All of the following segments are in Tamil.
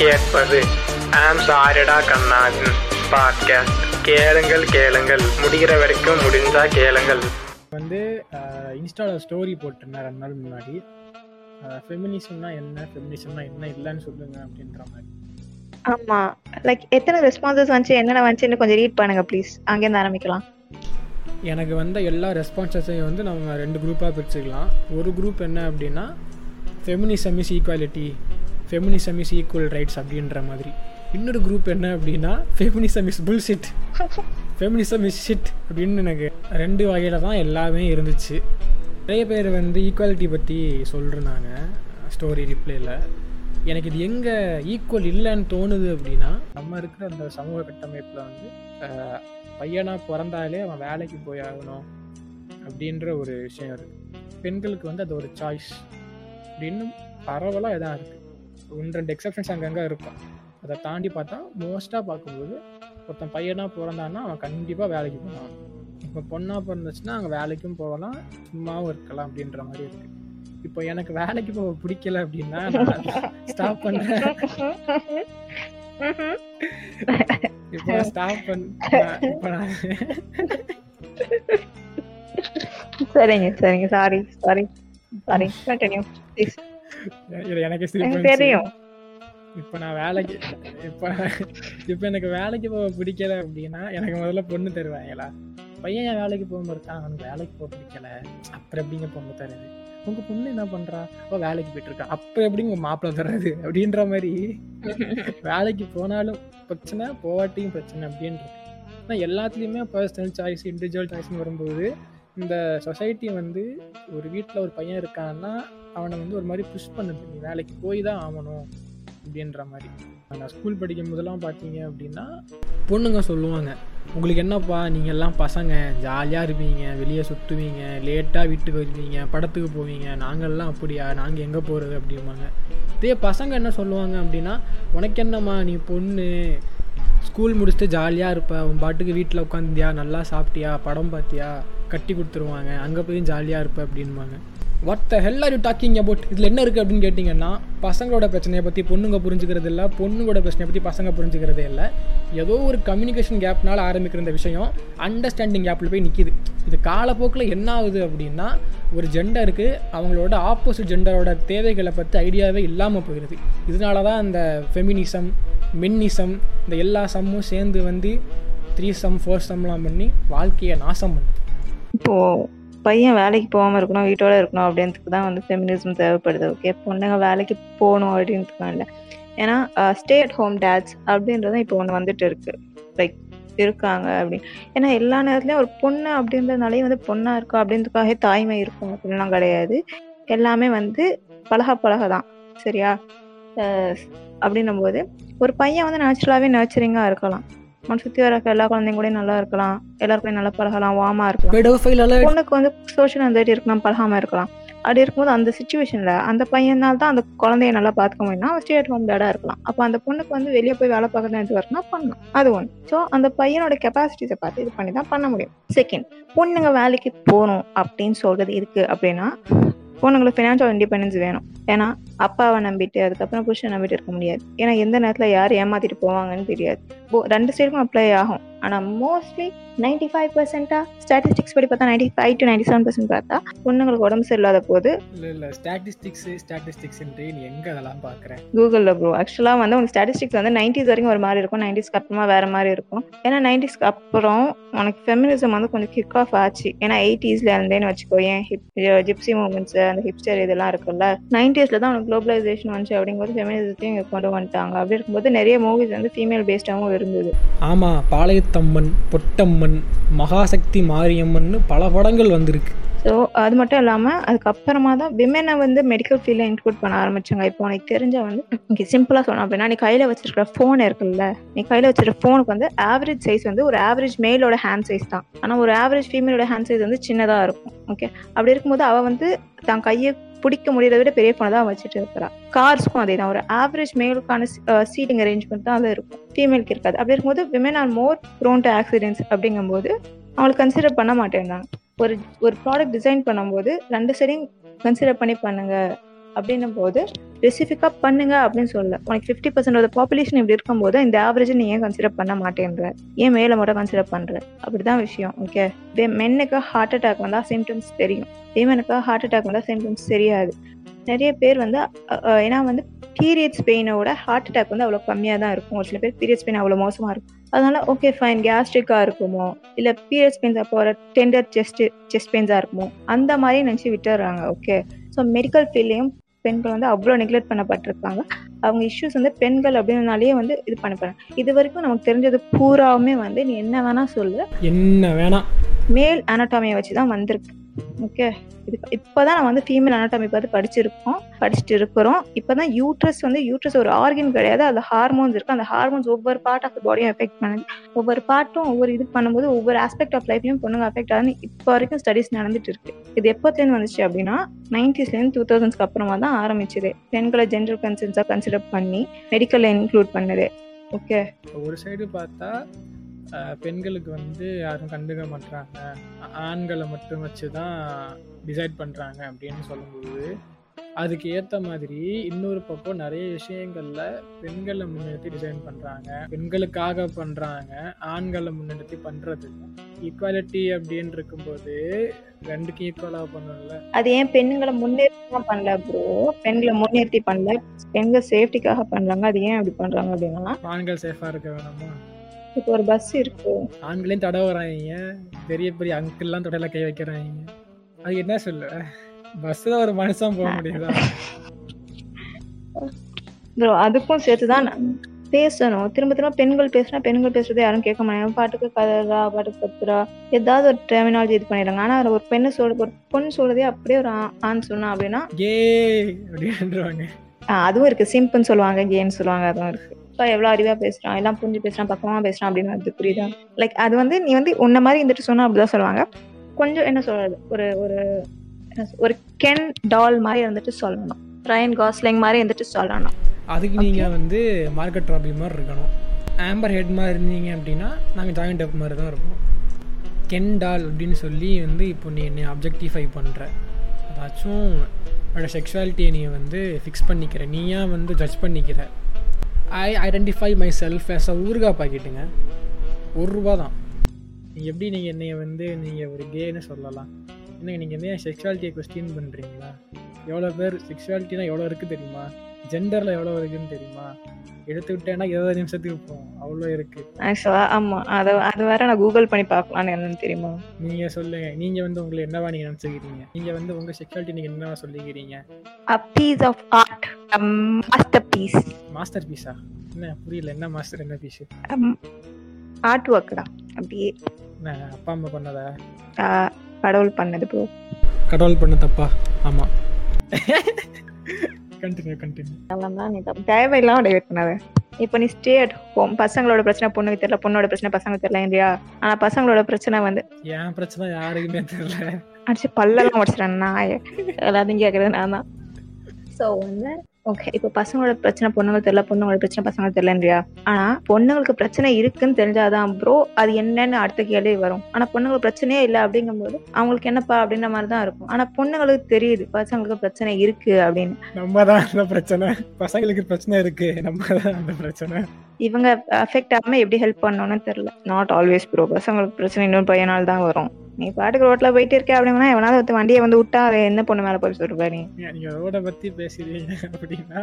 கேட்பது. ஆம் சாரிடா கண்ணாவின் பாட்காஸ்ட் கேளுங்கள் கேளுங்கள். முடிகிற வரைக்கும் முடிஞ்சா கேளுங்கள். வந்து இன்ஸ்டாவில் ஸ்டோரி போட்டிருந்தேன் ரெண்டு நாள் முன்னாடி. ஃபெமினிசம்னா என்ன? ஃபெமினிசம்னா என்ன இல்லைன்னு சொல்லுங்க அப்படின்ற மாதிரி. ஆமா. லைக் எத்தனை ரெஸ்பான்சஸ் வந்துச்சு என்னென்ன வந்துச்சுன்னு கொஞ்சம் ரீட் பண்ணுங்க ப்ளீஸ் அங்கேருந்து ஆரம்பிக்கலாம். எனக்கு வந்த எல்லா ரெஸ்பான்சஸையும் வந்து நம்ம ரெண்டு குரூப்பாக பிரிச்சுக்கலாம். ஒரு குரூப் என்ன அப்படின்னா feminism is equality feminism is equal rights அப்படின்ற மாதிரி. இன்னொரு குரூப் என்ன அப்படின்னா feminism is bullshit feminism is shit அப்படின்னு எனக்கு ரெண்டு வகையில் தான் எல்லாமே இருந்துச்சு. நிறைய பேர் வந்து ஈக்குவாலிட்டி பற்றி சொல்கிறாங்க ஸ்டோரி ரிப்ளையில் எனக்கு இது எங்கே ஈக்குவல் இல்லைன்னு தோணுது அப்படின்னா நம்ம இருக்கிற அந்த சமூக கட்டமைப்பில் வந்து அஹ், பையனா பிறந்தாலே அவன் வேலைக்கு போய் ஆகணும் அப்படின்ற ஒரு விஷயம் இருக்கு. பெண்களுக்கு வந்து அது ஒரு சாய்ஸ் அப்படின்னு பரவலாக இதான் இருக்கு. ஒன்று ரெண்டு எக்ஸப்ஷன்ஸ் அங்கங்கே இருக்கும். அதை தாண்டி பார்த்தா மோஸ்ட்டாக பார்க்கும்போது ஒருத்தன் பையனாக பிறந்தான்னா அவன் கண்டிப்பாக வேலைக்கு போகலாம் இப்போ பொண்ணாக பிறந்துச்சுன்னா அங்கே வேலைக்கும் போகலாம் சும்மாவும் இருக்கலாம் அப்படின்ற மாதிரி இருக்கு. இப்போ எனக்கு வேலைக்கு போக பிடிக்கல அப்படின்னா ஸ்டாப் பண்ணுறேன் இப்போ ஸ்டாப் பண்ண இப்போ நான் சரிங்க சரிங்க. Sorry sorry sorry continue please எனக்கு சிரிப்பு. தெரியும். இப்போ நான் வேலைக்கு இப்போ இப்போ எனக்கு வேலைக்கு போக பிடிக்கல அப்படின்னா எனக்கு முதல்ல பொண்ணு தருவாங்களா பையன் ஏன் வேலைக்கு போகாம இருக்கான்? அவனுக்கு வேலைக்கு போக பிடிக்கல. அப்புறம் எப்படிங்க பொண்ணு தருது உங்க பொண்ணு என்ன பண்றா? அவ வேலைக்கு போயிட்டு இருக்கா. அப்ப எப்படிங்க உங்க மாப்பிள்ளை தர்றது? அப்படின்ற மாதிரி. வேலைக்கு போனாலும் பிரச்சனை போவாட்டியும் பிரச்சனை அப்படின்ற ஆனால் எல்லாத்துலேயுமே பர்சனல் சாய்ஸ் இண்டிவிஜுவல் சாய்ஸ்னு வரும்போது இந்த சொசைட்டி வந்து ஒரு வீட்டில் ஒரு பையன் இருக்கான்னா அவனை வந்து ஒரு மாதிரி புஷ் பண்ணுது. நீ வேலைக்கு போய் தான் ஆகணும் அப்படின்ற மாதிரி. நான் ஸ்கூல் படிக்கும் போதெல்லாம் பார்த்தீங்க அப்படின்னா பொண்ணுங்க சொல்லுவாங்க உங்களுக்கு என்னப்பா நீங்கள் எல்லாம் பசங்க ஜாலியாக இருப்பீங்க வெளியே சுற்றுவீங்க லேட்டாக வீட்டுக்கு வருவீங்க படத்துக்கு போவீங்க நாங்கள்லாம் அப்படியா நாங்கள் எங்கே போகிறது அப்படிம்பாங்க. இதே பசங்க என்ன சொல்லுவாங்க அப்படின்னா உனக்கு என்னம்மா நீ பொண்ணு ஸ்கூல் முடிச்சுட்டு ஜாலியாக இருப்ப உன் பாட்டுக்கு வீட்டில் உட்காந்தியா நல்லா சாப்பிட்டியா படம் பார்த்தியா கட்டி கொடுத்துருவாங்க அங்கே போய் ஜாலியாக இருப்ப அப்படின்பாங்க. What the hell are you talking about இதில் என்ன இருக்குது அப்படின்னு கேட்டிங்கன்னா பசங்களோட பிரச்சனையை பற்றி பொண்ணுங்க புரிஞ்சுக்கிறது இல்லை பொண்ணுங்களோட பிரச்சனையை பற்றி பசங்க புரிஞ்சுக்கிறதே இல்லை. ஏதோ ஒரு கம்யூனிகேஷன் கேப்னால ஆரம்பிக்கிற இந்த விஷயம் அண்டர்ஸ்டாண்டிங் கேப்பில் போய் நிற்கிது இது காலப்போக்கில் என்ன ஆகுது அப்படின்னா ஒரு ஜெண்டருக்கு அவங்களோட ஆப்போசிட் ஜெண்டரோட தேவைகளை பற்றி ஐடியாவே இல்லாமல் போயிடுது இதனால தான் இந்த ஃபெமினிசம் மென்னிசம் இந்த எல்லா சம்மும் சேர்ந்து வந்து த்ரீ சம் ஃபோர் சம்லாம் பண்ணி வாழ்க்கையை நாசம் பண்ணுது. இப்போது பையன் வேலைக்கு போகாமல் இருக்கணும் வீட்டோட இருக்கணும் அப்படின்றதுக்கு தான் வந்து ஃபெமினிசம் தேவைப்படுது ஓகே பொண்ணுங்க வேலைக்கு போகணும் அப்படின்றதுக்காக இல்லை. ஏன்னா ஸ்டே அட் ஹோம் டேட்ஸ் அப்படின்றது இப்போ ஒன்று வந்துட்டு இருக்கு. லைக் இருக்காங்க அப்படின்னு. ஏன்னா எல்லா நேரத்துலையும் ஒரு பொண்ணு அப்படின்றதுனாலே வந்து பொண்ணா இருக்கா அப்படின்றதுக்காக தாய்மை இருக்கும் அப்படின்லாம் கிடையாது. எல்லாமே வந்து பழக பழக தான் சரியா? அப்படின்னும் போது ஒரு பையன் வந்து நேச்சுரலாகவே நர்ச்சரிங்காக இருக்கலாம். அவன் சுற்றி வர எல்லா குழந்தைங்க கூட நல்லா இருக்கலாம். எல்லாருக்கும் நல்லா பழகலாம் வாமா இருக்கலாம். பொண்ணுக்கு வந்து சோஷியல் anxiety இருக்கலாம் பழகாம இருக்கலாம். அப்படி இருக்கும்போது அந்த சுச்சுவேஷன்ல அந்த பையனால் தான் அந்த குழந்தைய நல்லா பார்த்துக்க முடியும்னா ஸ்டே அட் ஹோம் டேடா இருக்கலாம். அப்போ அந்த பொண்ணுக்கு வந்து வெளியே போய் வேலை பார்க்கறது எது வரனா பண்ணலாம். அது ஒன்று ஸோ அந்த பையனோட கெப்பாசிட்டிஸை பார்த்து இது பண்ணி தான் பண்ண முடியும். செகண்ட் பொண்ணுங்க வேலைக்கு போகணும் அப்படின்னு சொல்றது இருக்கு அப்படின்னா பொண்ணுங்களுக்கு ஃபினான்ஷியல் இண்டிபெண்டன்ஸ் வேணும். ஏன்னா அப்பாவை நம்பிட்டு அதுக்கப்புறம் புருஷனை நம்பிட்டு இருக்க முடியாது. ஏன்னா எந்த நேரத்தில் யார் ஏமாத்திட்டு போவாங்கன்னு தெரியாது. ரெண்டு சைடுக்கும் அப்ளை ஆகும். ஆனால் மோஸ்ட்லி நைன்டி ஃபைவ் பர்சன்டா ஸ்டாட்டிஸ்டிக்ஸ் படி பார்த்தா ninety five to ninety seven percent பார்த்தா பொண்ணுங்களுக்கு உடம்பு சரியில்லாத போது இல்லை இல்லை ஸ்டாட்டிஸ்டிக்ஸ் ஸ்டாட்டிஸ்டிக்ஸ்ன்ட்டு நீ எங்கே அதெல்லாம் பார்க்குறேன் கூகுளில் ப்ரோ ஆக்சுவலாக வந்து உனக்கு ஸ்டாட்டிஸ்டிக்ஸ் வந்து நைன்டிஸ் வரைக்கும் ஒரு மாதிரி இருக்கும் நைன்டிஸ்க்கு அப்புறமா வேற மாதிரி இருக்கும். ஏன்னா நைன்டிஸ்க்கு அப்புறம் உனக்கு ஃபெமினிசம் வந்து கொஞ்சம் கிக் ஆஃப் ஆச்சு. ஏன்னா எயிட்டிஸ்ல இருந்தேன்னு வச்சுக்கோ ஏன் ஹிப் ஜிப்சி மூமெண்ட்ஸ் அந்த ஹிப்ஸ்டர் இதெல்லாம் இருக்குல்ல நைன்டிஸ்ல தான் உனக்கு குளோபலைசேஷன் வந்துச்சு அப்படிங்கும்போது ஃபெமினிசத்தையும் கொண்டு வந்துட்டாங்க. அப்படி இருக்கும்போது நிறைய மூவிஸ் வந்து ஃபீமேல் பேஸ்டாகவும் இருந்தது. ஆமாம் பாளையத்தம்மன் பொட்டம்மன் மகாசக்தி மாரியம்மன் பல படங்கள் வந்திருக்கு. ஸோ அது மட்டும் இல்லாமல் அதுக்கப்புறமா தான் விமனை வந்து மெடிக்கல் ஃபீல்டில் இன்க்ளூட் பண்ண ஆரம்பிச்சாங்க. இப்போ உனக்கு தெரிஞ்ச வந்து இங்கே சிம்பிளாக சொன்னோம் அப்படின்னா நீ கையில் வச்சிருக்கிற ஃபோன் இருக்குல்ல நீ கையில் வச்சிருக்க ஃபோனுக்கு வந்து ஆவரேஜ் சைஸ் வந்து ஒரு ஆவரேஜ் மேலோட ஹேண்ட் சைஸ் தான். ஆனால் ஒரு ஆவரேஜ் ஃபீமேலோட ஹேண்ட் சைஸ் வந்து சின்னதாக இருக்கும். ஓகே அப்படி இருக்கும்போது அவள் வந்து தான் கையை பிடிக்க முடியறத விட பெரிய ஃபோனை தான் வச்சுட்டு இருக்கிறா. கார்ஸ்க்கும் அதே தான் ஒரு ஆவரேஜ் மேலுக்கான சீட்டிங் அரேஞ்ச்மெண்ட் தான் அது இருக்கும். ஃபீமேலுக்கு இருக்காது. அப்படி இருக்கும்போது women are more prone to accidents அப்படிங்கும்போது அவங்களுக்கு கன்சிடர் பண்ண மாட்டேங்கிறாங்க ஒரு ஒரு ப்ராடக்ட் டிசைன் பண்ணும்போது ரெண்டு சைடையும் கன்சிடர் பண்ணி பண்ணுங்க. அப்படின்னும் போது ஸ்பெசிஃபிக்காக பண்ணுங்க அப்படின்னு சொல்லல. உனக்கு ஃபிஃப்டி பர்சன்ட் ஆஃப் பாப்புலேஷன் இப்படி இருக்கும்போது இந்த ஆவரேஜ் நீ ஏன் கன்சிடர் பண்ண மாட்டேன்ற. ஏன் மேலே மட்டும் கன்சிடர் பண்ணுற அப்படிதான் விஷயம் ஓகே மென்னுக்கு ஹார்ட் அட்டாக் வந்தால் சிம்டம்ஸ் தெரியும். விமனுக்கு ஹார்ட் அட்டாக் வந்தால் சிம்டம்ஸ் தெரியாது. நிறைய பேர் வந்து ஏன்னா வந்து பீரியட்ஸ் பெயினோட ஹார்ட் அட்டாக் வந்து அவ்வளோ கம்மியாக தான் இருக்கும். ஒரு சில பேர் பீரியட்ஸ் பெயின் அவ்வளோ மோசமாக இருக்கும். அதனால ஓகே ஃபைன் கேஸ்ட்ரிக்காக இருக்குமோ இல்லை பீரியட்ஸ் பெயின்ஸ் அப்போ ஒரு டெண்டர் செஸ்ட் செஸ்ட் பெயின்ஸாக இருக்குமோ அந்த மாதிரி நினச்சி விட்டுறாங்க ஓகே ஸோ மெடிக்கல் ஃபீல்டையும் பெண்கள் வந்து அவ்வளோ நெக்லெக்ட் பண்ணப்பட்டிருக்காங்க. அவங்க இஷ்யூஸ் வந்து பெண்கள் அப்படின்னாலே வந்து இது பண்ண இது வரைக்கும் நமக்கு தெரிஞ்சது பூராவுமே வந்து நீ என்ன வேணா சொல்லு. என்ன வேணாம் மேல் அனாட்டாமியை வச்சு தான் வந்திருக்கு. ஓகே. இது இப்போதான் நம்ம வந்து ஃபீமேல் அனாட்டமி பார்த்து படிச்சிருக்கோம். படிச்சுட்டு இருக்கிறோம். இப்போதான் யூட்ரஸ் வந்து யூட்ரஸ் ஒரு ஆர்கன் கிடையாது. அது ஹார்மோன்ஸ் இருக்கு. அந்த ஹார்மோன்ஸ் ஒவ்வொரு பார்ட் ஆஃப் பாடியும் எஃபெக்ட் பண்ணுது ஒவ்வொரு பார்ட்டும் ஒவ்வொரு இது பண்ணும்போது ஒவ்வொரு ஆஸ்பெக்ட் ஆஃப் லைஃப்லையும் பொண்ணுங்க அஃபெக்ட் ஆகுது இப்போ வரைக்கும் ஸ்டடிஸ் நடந்துட்டு இருக்கு. இது எப்போத்துலேருந்து வந்துச்சு அப்படின்னா நைன்டிஸ்லேருந்து டூ தௌசண்ட்ஸ்க்கு அப்புறமா தான் ஆரம்பிச்சது. பெண்களை ஜென்ரல் கன்சர்ன்ஸாக கன்சிடர் பண்ணி மெடிக்கலில் இன்க்ளூட் பண்ணுது. ஓகே. ஒரு சைடு பார்த்தா பெண்களுக்கு வந்து யாரும் கண்டுக்க மாட்றாங்க. ஆ- ஆண்களை மட்டும் வச்சு தான் டிசைட் பண்ணுறாங்க அப்படின்னு சொல்லும்போது அதுக்கு ஏற்ற மாதிரி இன்னொரு பக்கம் நிறைய விஷயங்கள்ல பெண்களை முன்னிறுத்தி டிசைன் பண்ணுறாங்க பெண்களுக்காக பண்ணுறாங்க ஆண்களை முன்னிறுத்தி பண்ணுறது ஈக்குவாலிட்டி அப்படின்னு இருக்கும்போது ரெண்டுக்கும் ஈக்குவலாக பண்ணல அது ஏன் பெண்களை முன்னேற்றம் பண்ணல ப்ரோ பெண்களை முன்னேற்றி பண்ணல. பெண்கள் சேஃப்டிக்காக பண்றாங்க அது ஏன் அப்படி பண்றாங்க அப்படின்னா? ஆண்கள் சேஃபாக இருக்க வேணாமா? இப்போ ஒரு பஸ் இருக்கு. ஆண்களையும் தடவை வராங்க பெரிய பெரிய அங்கிள்லாம் தொடையில கை வைக்கிறாங்க அது என்ன சொல்ல? பஸ்ல ஒரு மனுஷன் போக முடியுதா? அதுக்கும் சேர்த்துதான் பேசணும். திரும்ப திரும்ப பெண்கள் பேசினா பெண்கள் பேசுறதை யாரும் கேட்க மாட்டாங்க. பாட்டுக்கு கதறா பாட்டுக்கு கத்துறா ஏதாவது ஒரு டெர்மினாலஜி இது பண்ணிடுறாங்க. ஆனா ஒரு பெண்ணு சொல்ற ஒரு பொண்ணு சொல்றதே அப்படியே ஒரு ஆண் சொன்னா அப்படின்னா ஏ அதுவும் இருக்கு. சிம்பிள்னு சொல்லுவாங்க கேன்னு சொல்லுவாங்க அதுவும் இருக்கு. இப்போ எவ்வளவு அறிவா பேசுறான் எல்லாம் புரிஞ்சு பேசுறான் பக்கமா பேசுறான் அப்படின்னு அது புரியுதா? லைக் அது வந்து நீ வந்து உன்ன மாதிரி இருந்துட்டு சொன்னா அப்படிதான் சொல்லுவாங்க. கொஞ்சம் என்ன சொல்றது? ஒரு ஒரு ஒரு கென் டால் மாதிரி இருந்துட்டு சொல்லணும். ரயன் காஸ்லிங் மாதிரி இருந்துட்டு சொல்லணும். அதுக்கு நீங்க வந்து மார்க்கெட் ராபி மாதிரி இருக்கணும். ஆம்பர் ஹெட் மாதிரி இருந்தீங்க அப்படின்னா நாங்கள் ஜாயிண்ட் அப் மாதிரி தான் இருப்போம் கென்டால் அப்படின்னு சொல்லி வந்து இப்போ நீ என்னை அப்ஜெக்டிஃபை பண்ணுற அதாச்சும் உன்னோட செக்ஷுவாலிட்டியை நீ வந்து ஃபிக்ஸ் பண்ணிக்கிற. நீயா வந்து ஜட்ஜ் பண்ணிக்கிற. I identify myself as a oorugai பாக்கெட்டுங்க. ஒரு ரூபா தான் எப்படி நீங்கள் என்னைய வந்து நீங்கள் ஒரு கேன்னு சொல்லலாம். என்ன நீங்கள் என்ன செக்ஷுவாலிட்டியை கொஸ்டின் பண்ணுறீங்களா எவ்வளோ பேர் செக்ஷுவாலிட்டினா எவ்வளோ இருக்குது தெரியுமா? ஜெண்டரில் எவ்வளோ இருக்குன்னு தெரியுமா? எடுத்து விட்டேன்னா இருபது நிமிஷத்துக்கு போகும். அவ்வளோ இருக்குது ஆக்சுவலா ஆமா. அதை அது வேற நான் கூகுள் பண்ணி பார்க்கலான்னு என்னன்னு தெரியுமா? நீங்கள் சொல்லுங்க. நீங்கள் வந்து உங்களை என்னவா நீங்கள் நினச்சிக்கிறீங்க? நீங்கள் வந்து உங்கள் செக்ஷுவாலிட்டி நீங்கள் என்னவா சொல்லிக்கிறீங்க? A piece of art a masterpiece. Master பீஸா என்ன புரியல. என்ன மாஸ்டர் என்ன பீஸு ஆர்ட் ஒர்க்டா அப்படியே. அப்பா அம்மா பண்ணதா? கடவுள் பண்ணது ப்ரோ கடவுள் பண்ண தப்பா? ஆமாம் கண்டினியூ கண்டினியூ அதெல்லாம் நீ தப்பு. தேவையில்லாம டைவர்ட் பண்ணாத. இப்போ நீ ஸ்டே அட் ஹோம் பசங்களோட பிரச்சனை பொண்ணுக்கு தெரியல பொண்ணோட பிரச்சனை பசங்களுக்கு தெரியல இல்லையா? ஆனா பசங்களோட பிரச்சனை வந்து என் பிரச்சனை யாருக்குமே தெரியல. அடிச்சு பல்லெல்லாம் உடச்சிட்டேன் நாய. எல்லாத்தையும் கேட்கறது நான் தான் ஸோ வந்து ஓகே இப்போ பசங்களோட பிரச்சனை பொண்ணுங்களுக்கு தெரியல பொண்ணுங்களோட பிரச்சனை பசங்களுக்கு தெரியலன்றியா? ஆனா பொண்ணுங்களுக்கு பிரச்சனை இருக்குன்னு தெரிஞ்சாதான் ப்ரோ அது என்னன்னு அடுத்த கேள்வி வரும். ஆனா பொண்ணுங்களுக்கு பிரச்சனையே இல்லை அப்படிங்கும்போது அவங்களுக்கு என்னப்பா அப்படின்ற மாதிரி தான் இருக்கும். ஆனா பொண்ணுங்களுக்கு தெரியுது பசங்களுக்கு பிரச்சனை இருக்கு அப்படின்னு. நம்ம தான் அந்த பிரச்சனை. பசங்களுக்கு பிரச்சனை இருக்கு நம்ம தான் அந்த பிரச்சனை. இவங்க அஃபெக்ட் ஆகாம எப்படி ஹெல்ப் பண்ணணும்னு தெரியல. நாட் ஆல்வேஸ் ப்ரோ பசங்களுக்கு பிரச்சனை இன்னொரு பையனால் தான் வரும். நீ பாட்டுக்கு ரோட்ல போயிட்டு இருக்க அப்படின்னா எவனாவது ஒருத்தன் வண்டியை வந்து விட்டா அவன் என்ன பொண்ணு மேல போய் சொல்லுவா நீ நீங்க ரோட பத்தி பேசுறீங்க அப்படின்னா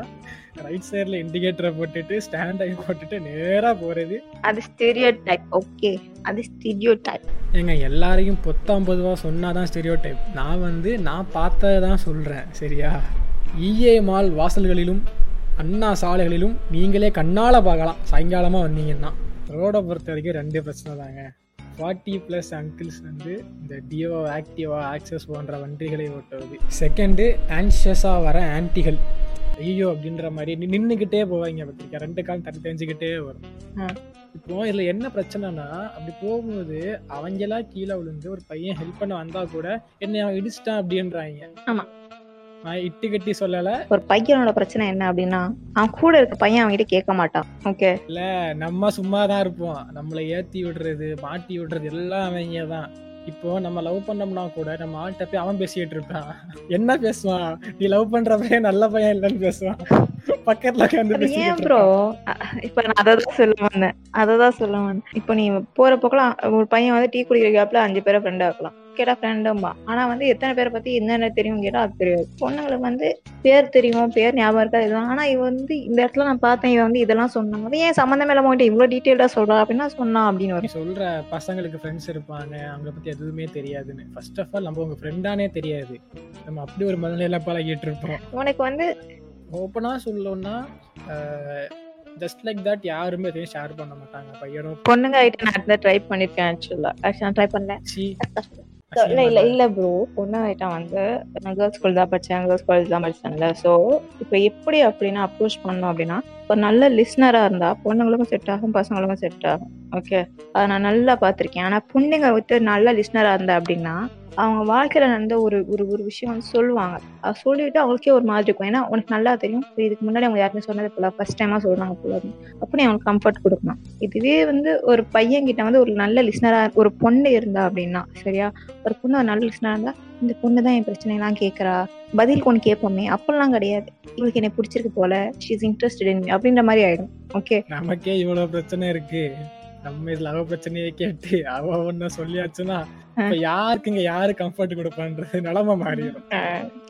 ரைட் சைடுல இண்டிகேட்டரை போட்டுட்டு ஸ்டாண்ட் ஆகி போட்டுட்டு நேரா போறது. அது ஸ்டெரியோ டைப் ஓகே அது ஸ்டெரியோ டைப் ஏங்க எல்லாரையும் பொத்தாம் பொதுவா சொன்னாதான் ஸ்டெரியோ டைப் நான் வந்து நான் பார்த்ததை தான் சொல்றேன் சரியா? ஈஏ மால் வாசல்களிலும் அண்ணா சாலைகளிலும் நீங்களே கண்ணால பார்க்கலாம். சாயங்காலமா வந்தீங்கன்னா. ரோடை பொறுத்த வரைக்கும் ரெண்டு பிரச்சனை தாங்க. ஃபார்ட்டி ப்ளஸ் அங்கிள்ஸ் வந்து இந்த டியோ ஆக்டிவா ஆக்சஸ் போன்ற வண்டிகளை ஓட்டுவது. செகண்டு ஆன்ஷியஸாக வர ஆன்டிகள் ஐயோ அப்படின்ற மாதிரி நி- நின்னுக்கிட்டே போவாங்க பார்த்திருக்கேன் ரெண்டு கால் தட்டி தெரிஞ்சுக்கிட்டே வரும். இப்போ இதுல என்ன பிரச்சனைனா அப்படி போகும்போது அவங்களா கீழே விழுந்து ஒரு பையன் ஹெல்ப் பண்ண வந்தா கூட என்னை அவன் இடிச்சிட்டான் அப்படின்றாங்க. ஆமா. நான் இட்டு கட்டி சொல்லல. ஒரு பையனோட பிரச்சனை என்ன அப்படின்னா அவன் கூட இருக்க பையன் அவன்கிட்ட கேட்க மாட்டான். ஓகே இல்ல நம்ம சும்மா தான் இருப்போம். நம்மளை ஏத்தி விடுறது மாட்டி விடுறது எல்லாம் அவங்க தான். இப்போ நம்ம லவ் பண்ணோம்னா கூட நம்ம ஆள்கிட்ட போய் அவன் பேசிட்டு இருப்பான். என்ன பேசுவான்? நீ லவ் பண்ற பையன் நல்ல பையன் இல்லைன்னு பேசுவான். பக்கத்துல உட்காந்து ஏன் ப்ரோ. இப்ப நான் அதை தான் சொல்ல வந்தேன். அதை தான் சொல்ல வந்தேன். இப்போ நீ போற போக்கெல்லாம் ஒரு பையன் வந்து டீ குடிக்கிற கேப்ல அஞ்சு பேரை ஃப்ரெண்டா இருக்கலாம் கேட்டா ஃப்ரெண்டும்பா ஆனா வந்து எத்தனை பேரை பத்தி என்னென்ன தெரியும் கேட்டா அது தெரியாது. பொண்ணுங்களுக்கு வந்து பேர் தெரியும் பேர் ஞாபகம் இருக்காது இதுதான் ஆனா இவ வந்து இந்த இடத்துல நான் பார்த்தேன் இவன் வந்து இதெல்லாம் சொன்னாங்க ஏன் சம்மந்தமே இல்லாம உன்கிட்ட இவ்வளவு டீட்டெயில்டா சொல்றா அப்படின்னா சொன்னா அப்படின்னு வரும். சொல்ற பசங்களுக்கு ஃப்ரெண்ட்ஸ் இருப்பாங்க அவங்கள பத்தி எதுவுமே தெரியாதுன்னு. ஃபர்ஸ்ட் ஆஃப் ஆல் நம்ம உங்க ஃப்ரெண்டானே தெரியாது. நம்ம அப்படி ஒரு மனநிலையில பழகிட்டு இருப்போம். உனக்கு வந்து ஓப்பனா சொல்லணும்னா ஜஸ்ட் லைக் தட் யாருமே எதையும் ஷேர் பண்ண மாட்டாங்க. பையனும் பொண்ணுங்க ஆயிட்டு நான் ட்ரை பண்ணிருக்கேன் ஆக்சுவலா ஆக்சுவலா ட்ரை பண்ணல. சி. இல்ல இல்ல இல்ல ப்ரோ பொண்ணு ஐட்டம் வந்து நான் கேர்ள்ஸ் ஸ்கூல் தான் படிச்சேன். கேர்ள்ஸ் காலேஜ் தான் படிச்சேன்ல. ஸோ இப்போ எப்படி அப்படின்னா அப்ரோச் பண்ணோம் அப்படின்னா ஒரு நல்ல லிஸ்னரா இருந்தா பொண்ணுங்களுக்கும் செட் ஆகும் பசங்களுக்கும் செட் ஆகும். ஓகே அதை நான் நல்லா பார்த்திருக்கேன். ஆனா பொண்ணுங்க வந்து நல்ல லிஸ்னரா இருந்தா அப்படின்னா அவங்க வாழ்க்கையில நடந்த ஒரு ஒரு ஒரு விஷயம் வந்து சொல்லுவாங்க. அது சொல்லிட்டு அவங்களுக்கே ஒரு மாதிரி இருக்கும். ஏன்னா உனக்கு நல்லா தெரியும். இதுக்கு முன்னாடி அவங்க யாருமே சொன்னது போல ஃபர்ஸ்ட் டைமா சொல்றாங்க போல அப்படி அவங்களுக்கு கம்ஃபர்ட் கொடுக்கணும். இதுவே வந்து ஒரு பையன் கிட்ட வந்து ஒரு நல்ல லிஸ்னரா ஒரு பொண்ணு இருந்தா அப்படின்னா சரியா? ஒரு பொண்ணு ஒரு நல்ல லிஸ்னரா இருந்தா இந்த பொண்ணு தான் என் பிரச்சனை எல்லாம் கேட்கறா. பதில் கொண்டு கேட்போமே. அப்பெல்லாம் கிடையாது. இவளுக்கு என்னை பிடிச்சிருக்கு போல. ஷீஸ் இன்ட்ரெஸ்டட் இன் அப்படின்ற மாதிரி ஆயிடும். ஓகே நமக்கே இவ்வளவு பிரச்சனை இருக்கு. நம்ம இதுல அவ பிரச்சனையை கேட்டு அவ ஒன்ன சொல்லியாச்சுன்னா இப்ப யாருக்கு இங்க யாரு கம்ஃபர்ட் கொடுப்பான்றது நிலைமை மாறிடும்.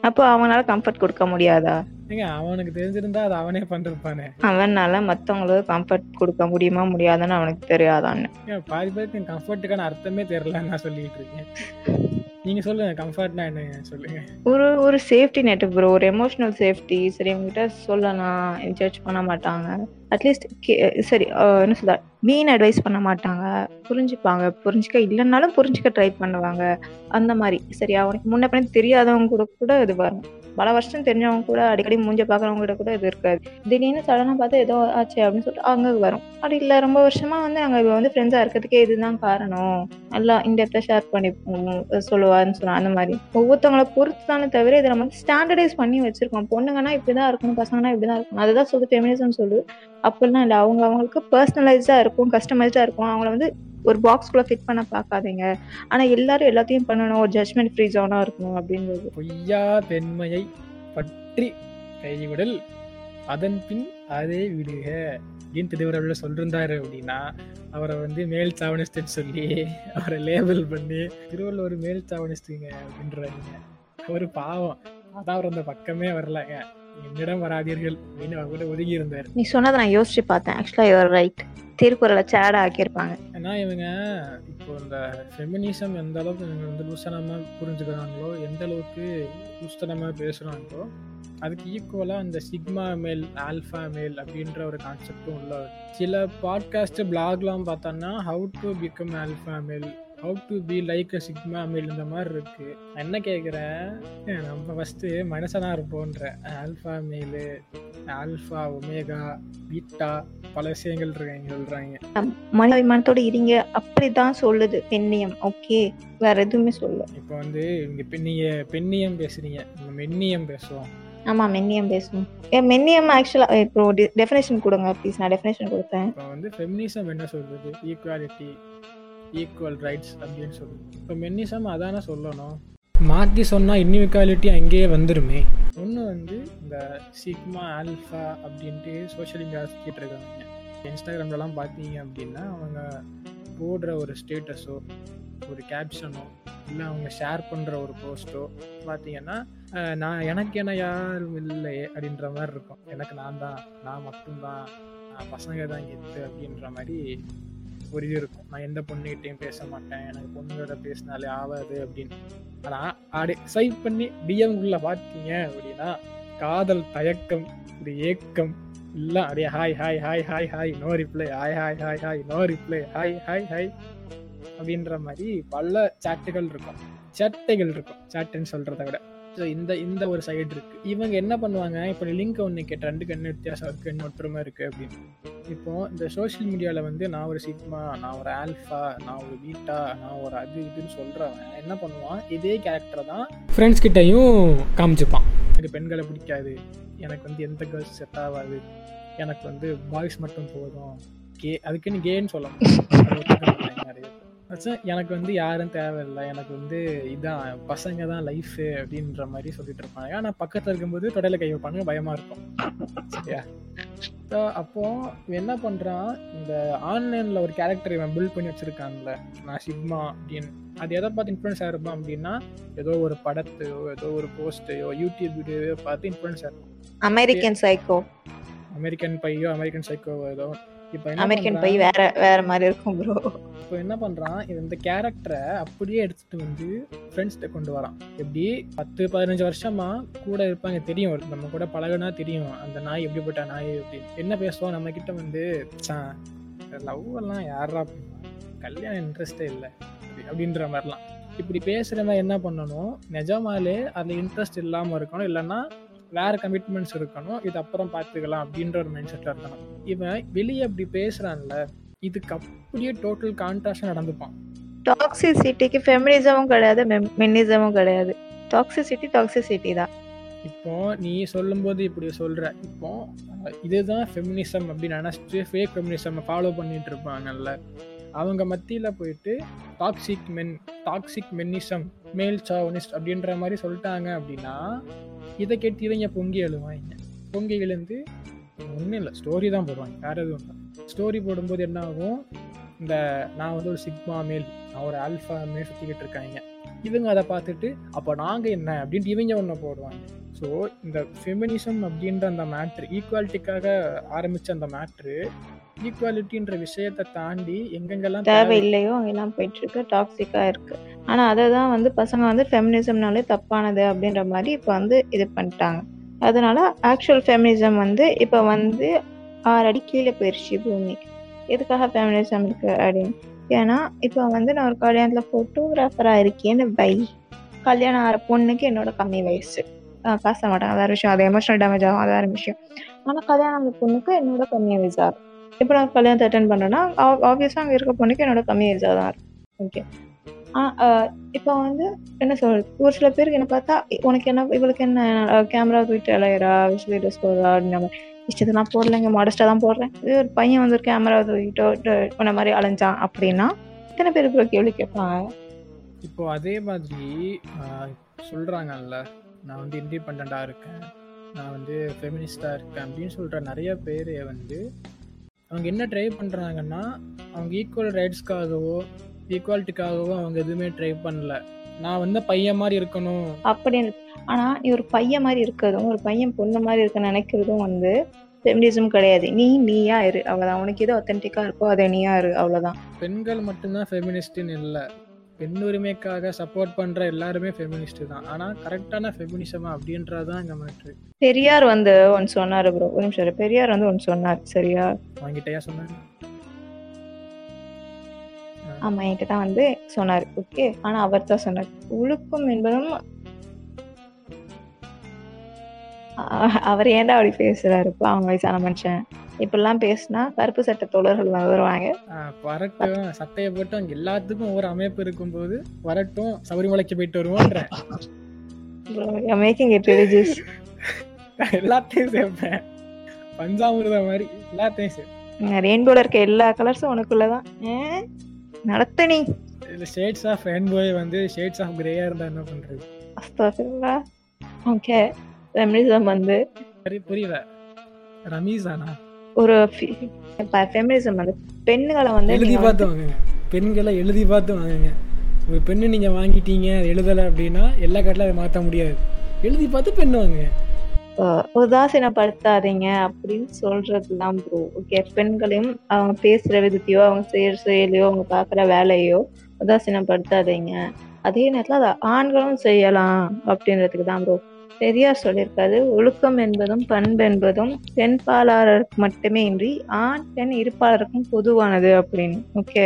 அப்போ அவனால கம்ஃபர்ட் கொடுக்க முடியாதா? ஏங்க அவனுக்கு தெரிஞ்சிருந்தா அது அவனே பண்ணிருப்பானே. அவனால மத்தவங்களுக்கு கம்ஃபர்ட் கொடுக்க முடியுமா முடியாதுன்னு அவனுக்கு தெரியாதான்னு. பாதி பேருக்கு கம்ஃபர்ட்டுக்கான அர்த்தமே தெரியலன்னு நான் சொல்லிட்டு இருக்கேன். நீங்க சொல்லுங்க கம்ஃபர்ட்னா என்ன சொல்லுங்க. ஒரு ஒரு சேஃப்டி நெட் ப்ரோ ஒரு எமோஷனல் சேஃப்டி சரி உங்ககிட்ட சொல்லலாம் ஜட்ஜ் பண்ண மாட்டாங்க. அட்லீஸ்ட் சரி என்ன சொல்ல மீன் அட்வைஸ் பண்ண மாட்டாங்க. புரிஞ்சுப்பாங்க. புரிஞ்சுக்க இல்லைன்னாலும் புரிஞ்சுக்க ட்ரை பண்ணுவாங்க. அந்த மாதிரி. சரி அவனுக்கு முன்ன பின்ன தெரியாதவங்க கூட கூட இது வரும். பல வருஷம் தெரிஞ்சவங்க கூட அடிக்கடி மூஞ்ச பாக்குறவங்க கூட கூட இது இருக்காது. திடீர்னு சடனாக பார்த்தா ஏதோ ஆச்சு அப்படின்னு சொல்லிட்டு அங்கே வரும். அப்படி இல்லை ரொம்ப வருஷமாக வந்து நாங்கள் இப்போ வந்து ஃப்ரெண்ட்ஸாக இருக்கிறதுக்கே இதுதான் காரணம். நல்லா இந்த ஷேர் பண்ணி சொல்லுவான்னு சொன்னோம் அந்த மாதிரி. ஒவ்வொருத்தவங்கள பொறுத்து தானே தவிர இதை நம்ம ஸ்டாண்டர்டைஸ் பண்ணி வச்சிருக்கோம். பொண்ணுங்கன்னா இப்படி தான் இருக்கணும் பசங்கன்னா இப்படி தான் இருக்கணும். அதுதான் சொல்லு ஃபெமினிசம் சொல்லு அப்படிலாம் இல்லை. அவங்க அவங்களுக்கு பர்சனலைஸ்டா இருக்கும் கஸ்டமைஸ்டா இருக்கும். அவங்கள வந்து ஒரு பாக்ஸ்குள்ளே ஃபிட் பண்ண பார்க்காதீங்க. ஆனா எல்லாரும் எல்லாத்தையும் பண்ணணும். ஒரு ஜட்மெண்ட் ஃப்ரீ ஜோனா இருக்கணும் அப்படின்றது. பொய்யா பெண்மையை பற்றி கைவிடல். அதன் பின் அதே விடுக. அப்படின்னு திருவள்ளுவர் சொல்லிருந்தாரு அப்படின்னா அவரை வந்து மேல் சாவனிஸ்ட்னு சொல்லி அவரை லேபிள் பண்ணி திருவள்ளுவர் மேல் சாவனிஸ்டுங்க அப்படின்றாங்க அவர் பாவம். அதான் அவர் அந்த பக்கமே வரலங்க. என்னிடம் வராதீர்கள். அப்படின்னு அவர் கூட ஒதுங்கி இருந்தார். நீ சொன்னதை நான் யோசிச்சு பார்த்தேன். ஆக்சுவலா யுவர் ரைட் திருக்குறளை சேடா ஆக்கியிருப்பாங்க. ஏன்னா இவங்க இப்போ இந்த ஃபெமினிசம் எந்த அளவுக்கு இவங்க வந்து லூசனமாக புரிஞ்சுக்கிறாங்களோ எந்த அளவுக்கு லூசனமாக பேசுகிறாங்களோ அதுக்கு ஈக்குவலாக அந்த சிக்மா மேல் ஆல்ஃபா மேல் அப்படின்ற ஒரு கான்செப்டும் உள்ள. சில பாட்காஸ்ட் பிளாக்லாம் பார்த்தோன்னா how to become alpha male how to be like a sigma இந்த மாதிரி இருக்கு. என்ன கேட்குறேன் நம்ம ஃபஸ்ட்டு மனுஷனா இருப்போன்ற alpha male alpha omega beta பல விஷயங்கள் இருக்காங்க சொல்கிறாங்க மனிதாபிமானத்தோட இருங்க. அப்படிதான் சொல்லுது பெண்ணியம். ஓகே வேற எதுவுமே சொல்ல இப்போ வந்து இங்க பெண்ணிய பெண்ணியம் பேசுறீங்க. நம்ம மென்னியம் பேசுவோம். ஆமா மென்னியம் பேசுவோம். ஏ மென்னியம் ஆக்சுவலா இப்போ டெஃபினேஷன் கொடுங்க ப்ளீஸ் நான் டெஃபினேஷன் கொடுத்தேன். இப்போ வந்து ஃபெமினிசம் என்ன சொல்றது? ஈக்குவாலிட்டி ஈக்குவல் ரைட்ஸ் அப்படின்னு சொல்லுது இப்போ மென்னிசம் அதானே சொல்லணும். மாற்றி சொன்னால் இன்இக்வாலிட்டி அங்கேயே வந்துருமே. ஒன்று வந்து இந்த சிக்மா ஆல்ஃபா அப்படின்ட்டு சோஷியல் மீடியா சுற்றிட்டு இருக்காங்க இன்ஸ்டாகிராம்லலாம் பார்த்தீங்க அப்படின்னா அவங்க போடுற ஒரு ஸ்டேட்டஸோ ஒரு கேப்ஷனோ இல்லை அவங்க ஷேர் பண்ணுற ஒரு போஸ்ட்டோ பார்த்தீங்கன்னா நான் எனக்கு என்ன யாரும் இல்லை அப்படின்ற மாதிரி இருக்கும். எனக்கு நான் தான் நான் மட்டும்தான் பசங்க தான் கெத்து அப்படின்ற மாதிரி ஒரு இது இருக்கும் நான் எந்த பொண்ணுகிட்டையும் பேச மாட்டேன். எனக்கு பொண்ணுகிட்ட பேசினாலே ஆகாது அப்படின்னு. ஆனால் அப்படி சைட் பண்ணி டிஎம்குள்ள பார்த்தீங்க அப்படின்னா காதல் தயக்கம் இது ஏக்கம் இல்லை அப்படியே hi hi hi hi hi no reply hi hi hi hi no reply hi hi hi அப்படின்ற மாதிரி பல சாட்டுகள் இருக்கும். சட்டைகள் இருக்கும். சாட்டுன்னு சொல்கிறத விட. இந்த இந்த ஒரு சைடு இருக்கு. இவங்க என்ன பண்ணுவாங்க? இப்போ லிங்க் ஒன்று கேட்ட ரெண்டு கண்ணு வித்தியாசம் இருக்கு? என்ன ஒற்றுமை இருக்கு அப்படின்னு. இப்போ இந்த சோஷியல் மீடியாவில் வந்து நான் ஒரு சிக்மா நான் ஒரு ஆல்ஃபா நான் ஒரு பீட்டா நான் ஒரு அது இதுன்னு சொல்கிறவன் என்ன பண்ணுவான்? இதே கேரக்டர் தான் ஃப்ரெண்ட்ஸ் கிட்டையும் காமிச்சுப்பான். எனக்கு பெண்களை பிடிக்காது. எனக்கு வந்து எந்த கேர்ள்ஸ் செட் ஆகாது. எனக்கு வந்து பாய்ஸ் மட்டும் போதும். கே அதுக்குன்னு கேன்னு சொல்ல எனக்கு வந்து யாரும் தேவையில்லை. எனக்கு வந்து இதான் பசங்க தான் லைஃபு அப்படின்ற மாதிரி சொல்லிட்டு இருப்பாங்க. ஆனால் பக்கத்தில் இருக்கும்போது தொடையில கை வைப்பாங்க பயமா இருக்கும். சரியா? அப்போ என்ன பண்றான் இந்த ஆன்லைன்ல ஒரு கேரக்டர் இவன் பில்ட் பண்ணி வச்சிருக்கான்ல நான் சிக்மா அப்படின்னு. அது எதை பார்த்து இன்ஃப்ளூயன்ஸ் ஆயிருப்பான் அப்படின்னா ஏதோ ஒரு படத்தையோ ஏதோ ஒரு போஸ்டையோ யூடியூப் வீடியோவையோ பார்த்து இன்ஃப்ளூயன்ஸ் ஆயிருக்கும் அமெரிக்கன் சைக்கோ அமெரிக்கன் பையோ அமெரிக்கன் சைக்கோ ஏதோ. அமெரிக்கன் பண்றான்? பை வேற வேற மாதிரி இருக்கும் ப்ரோ இப்போ என்ன பண்றான்? இந்த கேரக்டரை அப்படியே எடுத்துட்டு வந்து ஃப்ரெண்ட்ஸ்கிட்ட கொண்டு வரான். எப்படி? பத்து பதினஞ்சு வருஷமா கூட இருப்பாங்க தெரியும். நம்ம கூட பழகுனா தெரியும். அந்த நாய் எப்படிப்பட்ட நாய் அப்படின்னு என்ன பேசுவோம் நம்ம கிட்ட வந்து லவ் எல்லாம் யாரா? கல்யாணம் இன்ட்ரெஸ்டே இல்லை. அப்படின்ற மாதிரிலாம். இப்படி பேசுறவன் என்ன பண்ணணும்? நிஜமாலே அதுல இன்ட்ரெஸ்ட் இல்லாம இருக்கணும். இல்லைன்னா வேற கமிட்மெண்ட்ஸ் இருக்கணும் இது அப்புறம் பார்த்துக்கலாம் அப்படின்ற ஒரு மைண்ட் செட்ல இருக்கணும். இவன் வெளியே அப்படி பேசுறான்ல இதுக்கு அப்படியே டோட்டல் கான்ட்ராஸ்ட் நடந்துப்பான். டாக்ஸிசிட்டிக்கு ஃபெமினிசமும் கிடையாது மென்னிசமும் கிடையாது. டாக்ஸிசிட்டி டாக்ஸிசிட்டி தான். இப்போ நீ சொல்லும்போது இப்படி சொல்ற இப்போ இதுதான் ஃபெமினிசம் அப்படின்னு நினைச்சிட்டு ஃபேக் ஃபெமினிசம் ஃபாலோ பண்ணிட்டு இருப்பாங்கல்ல அவங்க மத்தியில போயிட்டு toxic men toxic menism male chauvinist அப்படின்ற மாதிரி சொல்லிட்டாங்க அப்படின்னா இதை கேட்டு இவங்க பொங்கி எழுவாங்க பொங்கி எழுந்து ஒன்றும் இல்லை ஸ்டோரி தான் போடுவாங்க வேறு எதுவும் இல்லை. ஸ்டோரி போடும்போது என்ன ஆகும்? இந்த நான் வந்து ஒரு சிக்மா மேல் நான் ஒரு ஆல்ஃபா மேல் சுற்றிக்கிட்டு இருக்காங்க இவங்க அதை பார்த்துட்டு அப்போ நாங்கள் என்ன? அப்படின்ட்டு இவங்க ஒன்று போடுவாங்க. ஸோ இந்த ஃபெமினிசம் அப்படின்ற அந்த மேட்ரு ஈக்குவாலிட்டிக்காக ஆரம்பித்த அந்த மேட்ரு ஈக்குவாலிட்டின்ற விஷயத்தை தாண்டி எங்கெங்கெல்லாம் தேவை இல்லையோ அங்கெல்லாம் போயிட்டு இருக்கு டாக்ஸிக்கா இருக்கு. ஆனா அதை தான் வந்து பசங்க வந்து ஃபெமினிசம்னாலே தப்பானது அப்படின்ற மாதிரி இப்போ வந்து இது பண்ணிட்டாங்க. அதனால ஆக்சுவல் ஃபெமினிசம் வந்து இப்போ வந்து ஆறு அடி கீழே போயிருச்சு பூமி. எதுக்காக ஃபெமினிசம் இருக்கு அப்படின்னு? ஏன்னா இப்போ வந்து நான் ஒரு கல்யாணத்துல ஃபோட்டோகிராஃபராக இருக்கேன்னு பை கல்யாணம் ஆகிற பொண்ணுக்கு என்னோட கம்மி வயசு. பேச மாட்டாங்க. வேற விஷயம். அது எமோஷனல் டேமேஜ் ஆகும். அது விஷயம். ஆனா கல்யாணம் ஆகிற பொண்ணுக்கு என்னோட கம்மி வயசு ஆகும். இப்போ நான் கல்யாணத்தை அட்டன் பண்ணேன்னா ஆப்வியஸாக அங்கே இருக்க பொண்ணுக்கு என்னோட கம்மி ஏஜாக தான் இருக்கும். ஓகே இப்போ வந்து என்ன சொல்றது? ஒரு சில பேருக்கு என்ன பார்த்தா உனக்கு என்ன இவளுக்கு என்ன கேமரா தூக்கிட்டு இளையரா விஷயம் ட்ரெஸ் போடுறா அப்படின்ற மாதிரி. இஷ்டத்தெல்லாம் போடலைங்க மாடஸ்டாக தான் போடுறேன். இது ஒரு பையன் வந்து ஒரு கேமரா தூக்கிட்டு உன்ன மாதிரி அலைஞ்சான் அப்படின்னா இத்தனை பேர் இப்போ கேள்வி கேட்பாங்க. இப்போ அதே மாதிரி சொல்கிறாங்கல்ல நான் வந்து இண்டிபெண்ட்டாக இருக்கேன் நான் வந்து ஃபெமினிஸ்டாக இருக்கேன் அப்படின்னு சொல்கிற நிறைய பேர் வந்து அவங்க என்ன ட்ரை பண்றாங்கன்னா அவங்க ஈக்குவல் ரைட்ஸ்க்காகவோ ஈக்குவாலிட்டிக்காகவோ அவங்க எதுவுமே ட்ரை பண்ணல. நான் வந்து பையன் மாதிரி இருக்கணும். அப்படின்னு ஆனா நீ ஒரு பையன் மாதிரி இருக்கிறதும் ஒரு பையன் பொண்ணு மாதிரி இருக்க நினைக்கிறதும் வந்து ஃபெமினிசம் கிடையாது. நீ நீயா இரு. அவ்வளவுதான். உனக்கு எது ஒத்தன்டிக்கா இருக்கோ அதை நீயா இரு. அவ்வளவுதான். பெண்கள் மட்டும்தான் ஃபெமினிஸ்ட்னு இல்லை. பெண் உரிமைக்காக சப்போர்ட் பண்ற எல்லாருமே ஃபெமினிஸ்ட் தான். ஆனா கரெக்டான ஃபெமினிசமா அப்படின்றதான் இங்க மேட்ரு பெரியார் வந்து ஒன்று சொன்னாரு ப்ரோ ஒரு நிமிஷம். பெரியார் வந்து ஒன்று சொன்னார். சரியா? வாங்கிட்டயா சொன்னாரு? ஆமா என்கிட்ட தான் வந்து சொன்னாரு. ஓகே ஆனா அவர் தான் சொன்னார். ஒழுக்கம் என்பதும் அவர் ஏன்டா அப்படி பேசுறாரு? அவங்க வயசான மனுஷன். இப்படிலாம் பேசினா கருப்பு சட்ட தோழர்கள் வருவாங்க. வரட்டும் சட்டையை போட்டு அங்க எல்லாத்துக்கும் ஒவ்வொரு அமைப்பு இருக்கும்போது வரட்டும் சபரிமலைக்கு போயிட்டு வருவோன்ற. மேக்கிங் இட் ரிலிஜியஸ் எல்லாத்தையும் சேர்ப்பேன். பஞ்சாமிர்தம் மாதிரி எல்லாத்தையும் சேர்ப்பேன். ரெயின்போல இருக்க எல்லா கலர்ஸும் உனக்குள்ளதான். ஏன்? நடத்த நீ. இதுல ஷேட்ஸ் ஆஃப் ரெயின்போய் வந்து ஷேட்ஸ் ஆஃப் கிரேயா இருந்தா என்ன பண்றது? அஸ்தாஃபிருல்லா ஓகே ஃபெமினிசம் வந்து. சரி புரியல ரமீஸானா ஒரு ஃபெமினிசம் வந்து பெண்களை வந்து எழுதி பார்த்து வாங்குங்க. பெண்களை எழுதி பார்த்து வாங்குங்க. ஒரு பெண்ணு நீங்க வாங்கிட்டீங்க எழுதலை அப்படின்னா எல்லா கட்டில அதை மாற்ற முடியாது. எழுதி பார்த்து பெண் வாங்குங்க. உதாசீனப்படுத்தாதீங்க அப்படின்னு சொல்றதுதான் ப்ரோ ஓகே பெண்களையும் அவங்க பேசுற விதத்தையோ அவங்க செய்யற செயலையோ அவங்க பாக்குற வேலையோ உதாசீனப்படுத்தாதீங்க. அதே நேரத்துல அதை ஆண்களும் செய்யலாம் அப்படின்றதுக்கு தான் ப்ரோ பெரியார் சொல்லியிருக்காரு ஒழுக்கம் என்பதும் பண்பு என்பதும் பெண் பாலாளருக்கு மட்டுமே இன்றி ஆண் பெண் இருப்பாளருக்கும் பொதுவானது அப்படின்னு. ஓகே.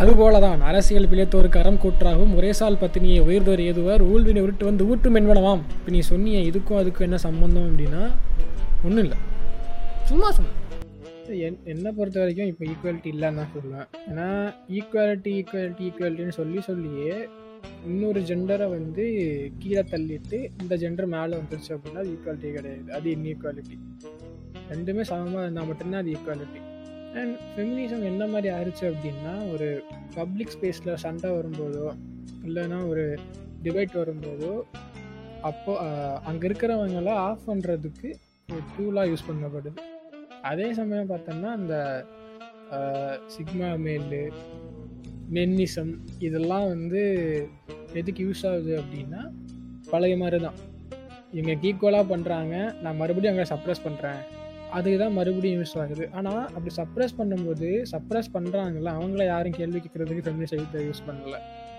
அதுபோலதான் அரசியல் பிழைத்தோருக்கு அறம் கூற்றாகும் ஒரேசால் பத்தினியை உயிர்தோர் ஏதுவார் ஊழ்வினை உருட்டு வந்து ஊட்டும் என்பனவாம். இப்போ நீ சொன்னிய இதுக்கும் அதுக்கும் என்ன சம்பந்தம் அப்படின்னா ஒன்றும் இல்லை. சும்மா சும்மா என் என்னை பொறுத்த வரைக்கும் இப்போ ஈக்குவாலிட்டி இல்லைன்னு தான் சொல்லுவேன். ஏன்னா ஈக்குவாலிட்டி ஈக்குவாலிட்டி ஈக்குவாலிட்டின்னு சொல்லி சொல்லியே இன்னொரு ஜெண்டரை வந்து கீழே தள்ளிட்டு இந்த ஜெண்டர் மேலே வந்துருச்சு அப்படின்னா அது ஈக்குவாலிட்டி கிடையாது. அது இன்இக்வாலிட்டி ரெண்டுமே சமமாக இருந்தால் மட்டும்தான் அது ஈக்குவாலிட்டி அண்ட் ஃபெமினிசம் என்ன மாதிரி ஆயிடுச்சு அப்படின்னா ஒரு பப்ளிக் ஸ்பேஸில் சண்டை வரும்போதோ இல்லைன்னா ஒரு டிபேட் வரும்போதோ அப்போ அங்கே இருக்கிறவங்களாம் ஆஃப் பண்ணுறதுக்கு ஒரு டூலாக யூஸ் பண்ணப்படுது. அதே சமயம் பார்த்தோம்னா அந்த சிக்மா மேலு மென்னிசம் இதெல்லாம் வந்து எதுக்கு யூஸ் ஆகுது அப்படின்னா பழைய மாதிரி தான் இவங்க ஈக்குவலாக பண்ணுறாங்க நான் மறுபடியும் அங்கே சப்ரஸ் பண்ணுறேன் அதுக்கு தான் மறுபடியும் யூஸ் ஆகுது. ஆனால் அப்படி சப்ரஸ் பண்ணும்போது சப்ரஸ் பண்ணுறாங்கல்ல அவங்கள யாரும் கேள்வி கேட்கறதுக்கு ஃபெமினிஸ்ட் யூஸ் பண்ணல.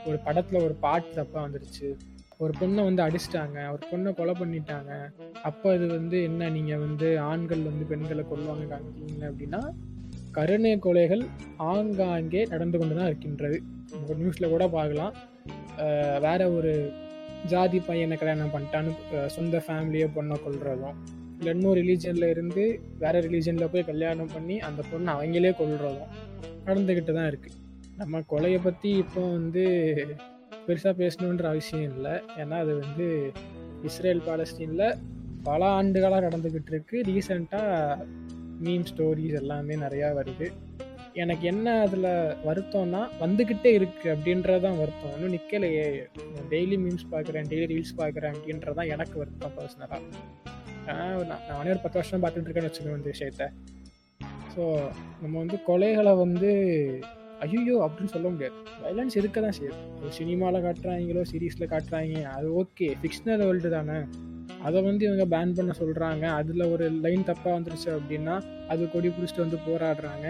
ஒரு படத்தில் ஒரு பாட்டு தப்பாக வந்துருச்சு. ஒரு பொண்ணை வந்து அடிச்சிட்டாங்க ஒரு பொண்ணை கொலை பண்ணிட்டாங்க. அப்போ அது வந்து என்ன நீங்கள் வந்து ஆண்கள் வந்து பெண்களை கொள்வாங்க காமிக்கிறீங்க அப்படின்னா கருணை கொலைகள் ஆங்காங்கே நடந்து கொண்டு தான் இருக்கின்றது. நியூஸில் கூட பார்க்கலாம். வேற ஒரு ஜாதி பையனை கல்யாணம் பண்ணிட்டான்னு சொந்த ஃபேமிலியை பொண்ணை கொள்றதும் இல்லை இன்னும் ரிலீஜனில் இருந்து வேற ரிலீஜனில் போய் கல்யாணம் பண்ணி அந்த பொண்ணை அவங்களே கொள்றதும் நடந்துக்கிட்டு தான் இருக்குது நம்ம கொலையை பற்றி இப்போ வந்து பெருசாக பேசணுன்ற அவசியம் இல்லை. ஏன்னா அது வந்து இஸ்ரேல் பாலஸ்டீனில் பல ஆண்டுகளாக நடந்துக்கிட்டு இருக்கு. ரீசெண்டாக மீம் ஸ்டோரிஸ் எல்லாமே நிறையா வருது. எனக்கு என்ன அதில் வருத்தம்னா வந்துக்கிட்டே இருக்குது அப்படின்றதான் வருத்தம். இன்னும் நிற்கலையே டெய்லி மீம்ஸ் பார்க்குறேன் டெய்லி ரீல்ஸ் பார்க்குறேன் அப்படின்றதான் எனக்கு வருத்தம் பர்சனலாக நான் நானே ஒரு பத்து வருஷம் பார்த்துட்டு இருக்கேன்னு வச்சுக்கோங்க இந்த விஷயத்த. ஸோ நம்ம வந்து கொலைகளை வந்து ஐயோ அப்படின்னு சொல்ல முடியாது. வைலன்ஸ் இருக்க தான் செய்யுது சினிமாவில் காட்டுறாங்களோ சீரீஸில் காட்டுறாங்க அது ஓகே ஃபிக்ஷனல் வேர்ல்டு தானே. அதை வந்து இவங்க பேன் பண்ண சொல்கிறாங்க அதில் ஒரு லைன் தப்பாக வந்துருச்சு அப்படின்னா அது கொடி பிடிச்சிட்டு வந்து போராடுறாங்க.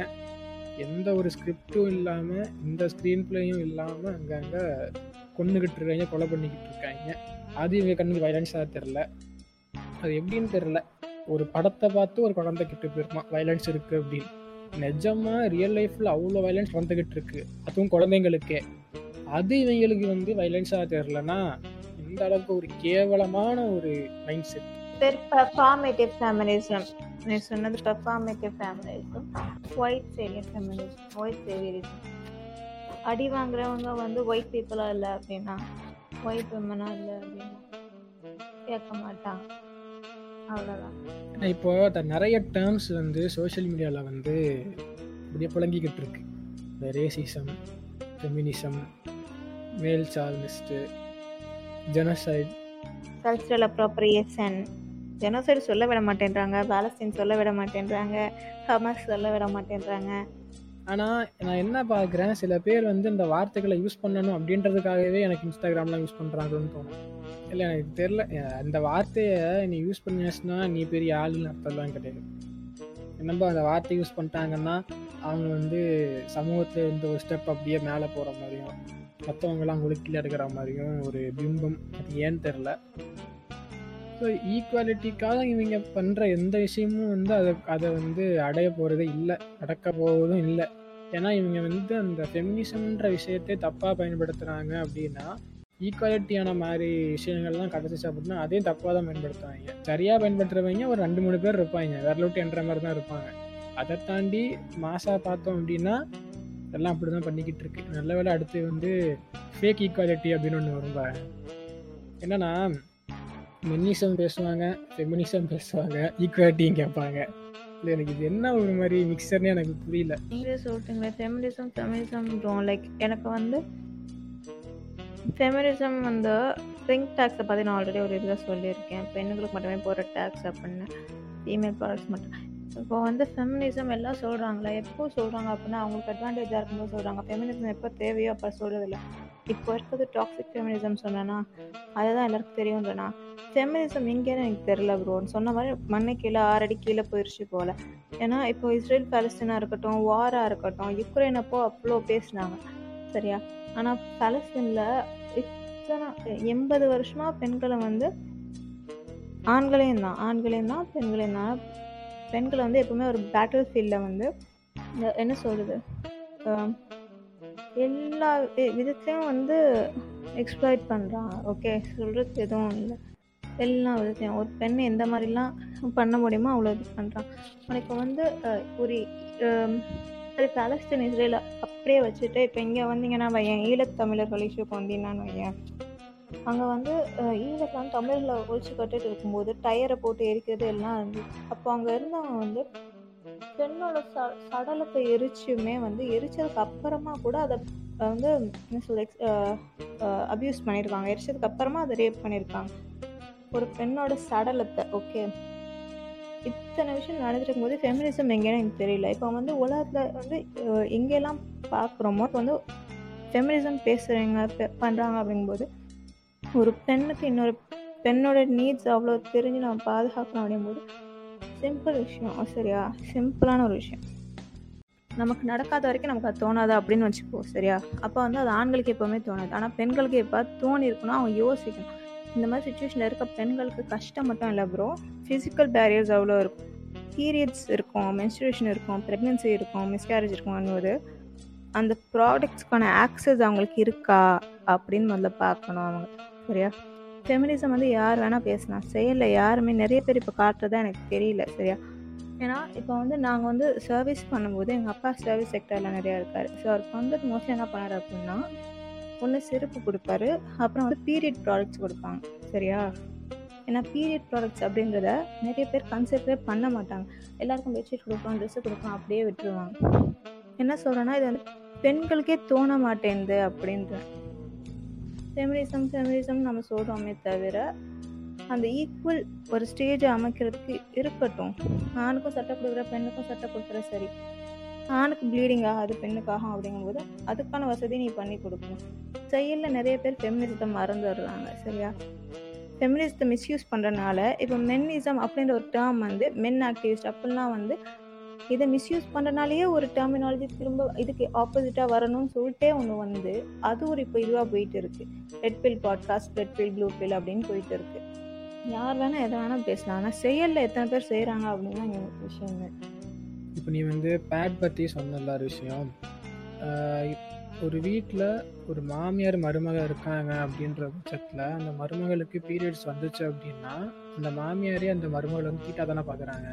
எந்த ஒரு ஸ்கிரிப்டும் இல்லாமல் இந்த ஸ்க்ரீன் பிளேயும் இல்லாமல் அங்கங்கே கொண்டுகிட்டு இருக்காங்க கொலை பண்ணிக்கிட்டு இருக்காங்க. அது இவங்க கண்ணுக்கு வைலன்ஸாக தெரில அது எப்படின்னு தெரில ஒரு படத்தை பார்த்து ஒரு குழந்தை கிட்ட போயிருக்கான் வைலன்ஸ் இருக்குது அப்படின்னு. நிஜமாக ரியல் லைஃப்பில் அவ்வளோ வைலன்ஸ் நடந்துக்கிட்டு இருக்கு. அதுவும் குழந்தைங்களுக்கே. அது இவங்களுக்கு வந்து வைலன்ஸாக தெரிலனா இந்த அளவுக்கு ஒரு கேவலமான ஒரு mindset per performative feminism நீ சொன்னது performative feminism white saviour feminism white saviourism அடி வாங்குறவங்க வந்து ஒயிட் பீப்புளா இல்லை அப்படின்னா ஒயிட் விமனா இல்லை அப்படின்னா கேட்க மாட்டான். அவ்வளோதான் இப்போ நிறைய டேர்ம்ஸ் வந்து சோஷியல் மீடியாவில் வந்து இப்படியே புழங்கிக்கிட்டு இருக்கு. இந்த racism feminism male chauvinist genocide cultural appropriation genocide சொல்ல விட மாட்டேன்றாங்க. பாலஸ்தீன் சொல்ல விட மாட்டேன்றாங்க. ஹமாஸ் சொல்ல விட மாட்டேன்றாங்க. ஆனால் நான் என்ன பார்க்குறேன் சில பேர் வந்து இந்த வார்த்தைகளை யூஸ் பண்ணணும் அப்படின்றதுக்காகவே எனக்கு இன்ஸ்டாகிராம்லாம் யூஸ் பண்ணுறாங்கன்னு தோணும். இல்லை எனக்கு தெரில அந்த வார்த்தையை நீ யூஸ் பண்ணியாச்சுன்னா நீ பெரிய ஆளுன்னு அர்த்தம்லாம் கிடையாது. என்னப்பா அந்த வார்த்தை யூஸ் பண்ணிட்டாங்கன்னா அவங்க வந்து சமூகத்தில் இந்த ஒரு ஸ்டெப் அப்படியே மேலே போகிற மாதிரியும். மற்றவங்களாம் உங்களுக்கு கீழே இருக்கிற மாதிரியும் ஒரு பிம்பம். அது ஏன்னு தெரில ஸோ ஈக்குவாலிட்டிக்காக இவங்க பண்ணுற எந்த விஷயமும் வந்து அதை அதை வந்து அடைய போகிறதே இல்லை. அடக்க போவதும் இல்லை. ஏன்னா இவங்க வந்து அந்த ஃபெமினிசம்ன்ற விஷயத்தை தப்பாக பயன்படுத்துகிறாங்க அப்படின்னா ஈக்குவாலிட்டியான மாதிரி விஷயங்கள்லாம் கிடச்சிச்சு அப்படின்னா அதையும் தப்பாக தான் பயன்படுத்துவாங்க. சரியாக பயன்படுத்துகிறவங்க ஒரு ரெண்டு மூணு பேர் இருப்பாங்க. வேற விட்டு என்ற மாதிரி தான் இருப்பாங்க. அதை தாண்டி மாசாக பார்த்தோம் அப்படின்னா எல்லாம் அப்படி தான் பண்ணிக்கிட்டு இருக்கு நல்ல வேலை அடுத்து வந்து ஃபேக் ஈக்குவாலிட்டி அப்படின்னு ஒன்று வரும் என்னென்னா என்னன்னா மென்னிசம் பேசுவாங்க ஃபெமினிசம் பேசுவாங்க ஈக்குவாலிட்டியும் கேட்பாங்க. இல்லை எனக்கு இது என்ன ஒரு மாதிரி மிக்சர்னே எனக்கு புரியல. நீங்களே சொல்லிட்டுங்களே ஃபெமினிசம் ஃபெமினிசம் லைக் எனக்கு வந்து ஃபெமினிசம் வந்து ரிங் டேக்ஸை பற்றி நான் ஆல்ரெடி ஒரு இதில் சொல்லியிருக்கேன். பெண்களுக்கு மட்டுமே போகிற டேக்ஸ் அப்படின்னு ஃபீமேல் ப்ராடக்ட்ஸ் மட்டும். இப்போ வந்து ஃபெமினிசம் எல்லாம் சொல்கிறாங்களா எப்போ சொல்கிறாங்க அப்படின்னா அவங்களுக்கு அட்வான்டேஜாக இருக்கும்போது சொல்கிறாங்க ஃபெமினிசம் எப்போ தேவையோ அப்போ சொல்கிறதில்ல இப்போ இருக்கிறது டாக்ஸிக் ஃபெமினிசம் சொன்னேன்னா அதுதான் எல்லாருக்கும் தெரியும்ன்றனா ஃபெமினிசம் எங்கேன்னு எனக்கு தெரில ப்ரோன்னு சொன்ன மாதிரி மண்ணை கீழே ஆறடி கீழே போயிடுச்சு போல. ஏன்னா இப்போ இஸ்ரேல் பாலஸ்தீனாக இருக்கட்டும் வாராக இருக்கட்டும் யுக்ரைன் அப்போ அவ்வளோ பேசினாங்க. சரியா? ஆனால் பாலஸ்தீனில் இத்தனை எண்பது வருஷமா பெண்களை வந்து ஆண்களையும் தான் ஆண்களையும் தான் பெண்களையும் தான் பெண்களை வந்து எப்பவுமே ஒரு பேட்டில் ஃபீல்டில் வந்து என்ன சொல்கிறது எல்லா விதத்தையும் வந்து எக்ஸ்ப்ளாய்ட் பண்ணுறான் ஓகே சொல்கிறது எதுவும் இல்லை. எல்லா விதத்தையும் ஒரு பெண் எந்த மாதிரிலாம் பண்ண முடியுமோ அவ்வளோ இது பண்ணுறான் இப்போ வந்து ஒரு சரி பாலஸ்தீன் இஸ்ரேல அப்படியே வச்சுட்டு இப்போ இங்கே வந்தீங்கன்னா வையன் ஈழத்தமிழர்கள் இஷ்யூக்கு வந்தீங்கன்னு வையன். அங்கே வந்து அஹ், ஈழத்தில் வந்து தமிழர்களை ஒழிச்சு கட்டிட்டு இருக்கும்போது டயரை போட்டு எரிக்கிறது எல்லாம் இருந்துச்சு அப்போ அங்கே இருந்தவங்க வந்து பெண்ணோட ச சடலத்தை எரிச்சுமே வந்து எரிச்சதுக்கு அப்புறமா கூட அதை வந்து என்ன சொல்ல அப்யூஸ் பண்ணியிருக்காங்க எரிச்சதுக்கு அப்புறமா அதை ரேப் பண்ணியிருக்காங்க ஒரு பெண்ணோட சடலத்தை ஓகே இத்தனை விஷயம் நடந்துருக்கும் போது ஃபெமினிசம் எங்கேன்னு எனக்கு தெரியல. இப்போ வந்து உலகத்தில் வந்து எங்கெல்லாம் பார்க்குறோமோ இப்போ வந்து ஃபெமினிசம் பேசுகிறவங்க பண்ணுறாங்க அப்படிங்கும்போது ஒரு பெண்ணுக்கு இன்னொரு பெண்ணோட நீட்ஸ் அவ்வளோ தெரிஞ்சு நம்ம பாதுகாக்கணும் அப்படிங்கும்போது சிம்பிள் விஷயம். சரியா? சிம்பிளான ஒரு விஷயம். நமக்கு நடக்காத வரைக்கும் நமக்கு அது தோணாது அப்படின்னு வச்சுக்கோ சரியா? அப்போ வந்து அது ஆண்களுக்கு எப்போவுமே தோணாது. ஆனால் பெண்களுக்கு எப்போ தோணி இருக்கணும் அவங்க யோசிக்கணும். இந்த மாதிரி சுச்சுவேஷனில் இருக்க பெண்களுக்கு கஷ்டம் மட்டும் இல்லை ப்ரோ ஃபிசிக்கல் பேரியர்ஸ் அவ்வளோ இருக்கும். பீரியட்ஸ் இருக்கும் மென்ஸ்ட்ரேஷன் இருக்கும் ப்ரெக்னென்சி இருக்கும் மிஸ்கேரேஜ் இருக்கும்னு போது அந்த ப்ராடக்ட்ஸ்க்கான ஆக்சஸ் அவங்களுக்கு இருக்கா அப்படின்னு முதல்ல பார்க்கணும் அவங்க. சரியா? ஃபெமினிசம் வந்து யார் வேணால் பேசலாம். செயலில் யாருமே நிறைய பேர் இப்போ காட்டுறதா எனக்கு தெரியல சரியா? ஏன்னா இப்போ வந்து நாங்கள் வந்து சர்வீஸ் பண்ணும்போது எங்கள் அப்பா சர்வீஸ் செக்டரில் நிறையா இருக்கார். ஸோ அவர் வந்துட்டு மோஸ்ட்லி என்ன பண்ணார் அப்படின்னா ஒன்று செருப்பு கொடுப்பாரு அப்புறம் வந்து பீரியட் ப்ராடக்ட்ஸ் கொடுப்பாங்க சரியா? ஏன்னா பீரியட் ப்ராடக்ட்ஸ் அப்படின்றத நிறைய பேர் கன்சிடரே பண்ண மாட்டாங்க. எல்லாருக்கும் பெட்ஷீட் கொடுப்போம் ட்ரெஸ்ஸு கொடுப்போம் அப்படியே விட்டுருவாங்க. என்ன சொல்கிறேன்னா இது வந்து பெண்களுக்கே தோண மாட்டேங்குது அப்படின்ற ஃபெமினிசம் ஃபெமினிசம் நம்ம சொல்கிறோமே தவிர அந்த ஈக்குவல் ஒரு ஸ்டேஜை அமைக்கிறதுக்கு இருக்கட்டும். ஆணுக்கும் சட்டை கொடுக்குற பெண்ணுக்கும் சட்டை கொடுக்குற சரி. ஆணுக்கு ப்ளீடிங் ஆகாது பெண்ணுக்காகும் அப்படிங்கும்போது அதுக்கான வசதி நீ பண்ணி கொடுக்கணும். செயலில் நிறைய பேர் ஃபெமினிசத்தை மறந்துடுறாங்க சரியா? ஃபெமினிசத்தை மிஸ்யூஸ் பண்ணுறனால இப்போ மென்னிசம் அப்படின்ற ஒரு டேர்ம் வந்து மென் ஆக்டிவிஸ்ட் அப்படிலாம் வந்து இதை மிஸ்யூஸ் பண்ணுறனாலேயே ஒரு டெர்மினாலஜி திரும்ப இதுக்கு ஆப்போசிட்டாக வரணும்னு சொல்லிட்டே ஒன்று வந்து அது ஒரு இப்போ இதுவாக போயிட்டு இருக்கு. Red pill podcast red pill blue pill அப்படின்னு போயிட்டு இருக்கு. யார் வேணால் எதை வேணால் பேசலாம். ஆனால் செயலில் எத்தனை பேர் செய்கிறாங்க அப்படின்னு எனக்கு விஷயம் இப்போ நீ வந்து பேட் பற்றி சொன்ன ஒரு விஷயம். ஒரு வீட்டில் ஒரு மாமியார் மருமக இருக்காங்க அப்படின்ற பட்சத்தில் அந்த மருமகளுக்கு பீரியட்ஸ் வந்துச்சு அப்படின்னா அந்த மாமியாரே அந்த மருமகளை வந்து தீட்டாக தானே பார்க்குறாங்க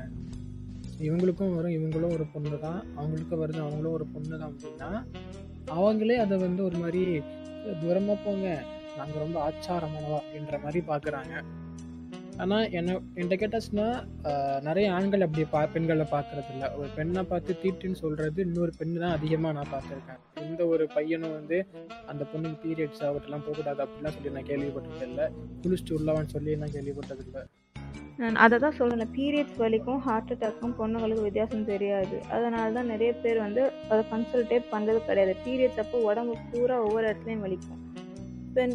இவங்களுக்கும் வரும் இவங்களும் ஒரு பொண்ணு தான் அவங்களுக்கும் வருது அவங்களும் ஒரு பொண்ணு தான் அப்படின்னா அவங்களே அதை வந்து ஒரு மாதிரி தூரமாக போங்க நாங்கள் ரொம்ப ஆச்சாரமானவா அப்படின்ற மாதிரி பார்க்குறாங்க ஆனால் என்ன என்கிட்ட கேட்டாச்சுன்னா நிறைய ஆண்கள் அப்படி பா பெண்களை பார்க்கறது இல்லை ஒரு பெண்ணை பார்த்து தீட்டுன்னு சொல்கிறது இன்னொரு பெண்ணு தான் அதிகமாக நான் பார்த்துருக்கேன். எந்த ஒரு பையனும் வந்து அந்த பொண்ணுக்கு பீரியட்ஸ் ஆகட்டெல்லாம் போகக்கூடாது அப்படிலாம் சொல்லி நான் கேள்விப்பட்டது இல்லை குளிச்சுட்டு உள்ளவன் சொல்லி நான் கேள்விப்பட்டது இல்லை நான் அதை தான் சொல்கிறேன் பீரியட்ஸ் வலிக்கும் ஹார்ட் அட்டாக்கும் பொண்ணுங்களுக்கு வித்தியாசம் தெரியாது. அதனால தான் நிறைய பேர் வந்து அதை கன்சல்டே பண்ணுறது கிடையாது. பீரியட்ஸ் அப்போ உடம்பு பூரா ஒவ்வொரு இடத்துலையும் வலிக்கும். பெண்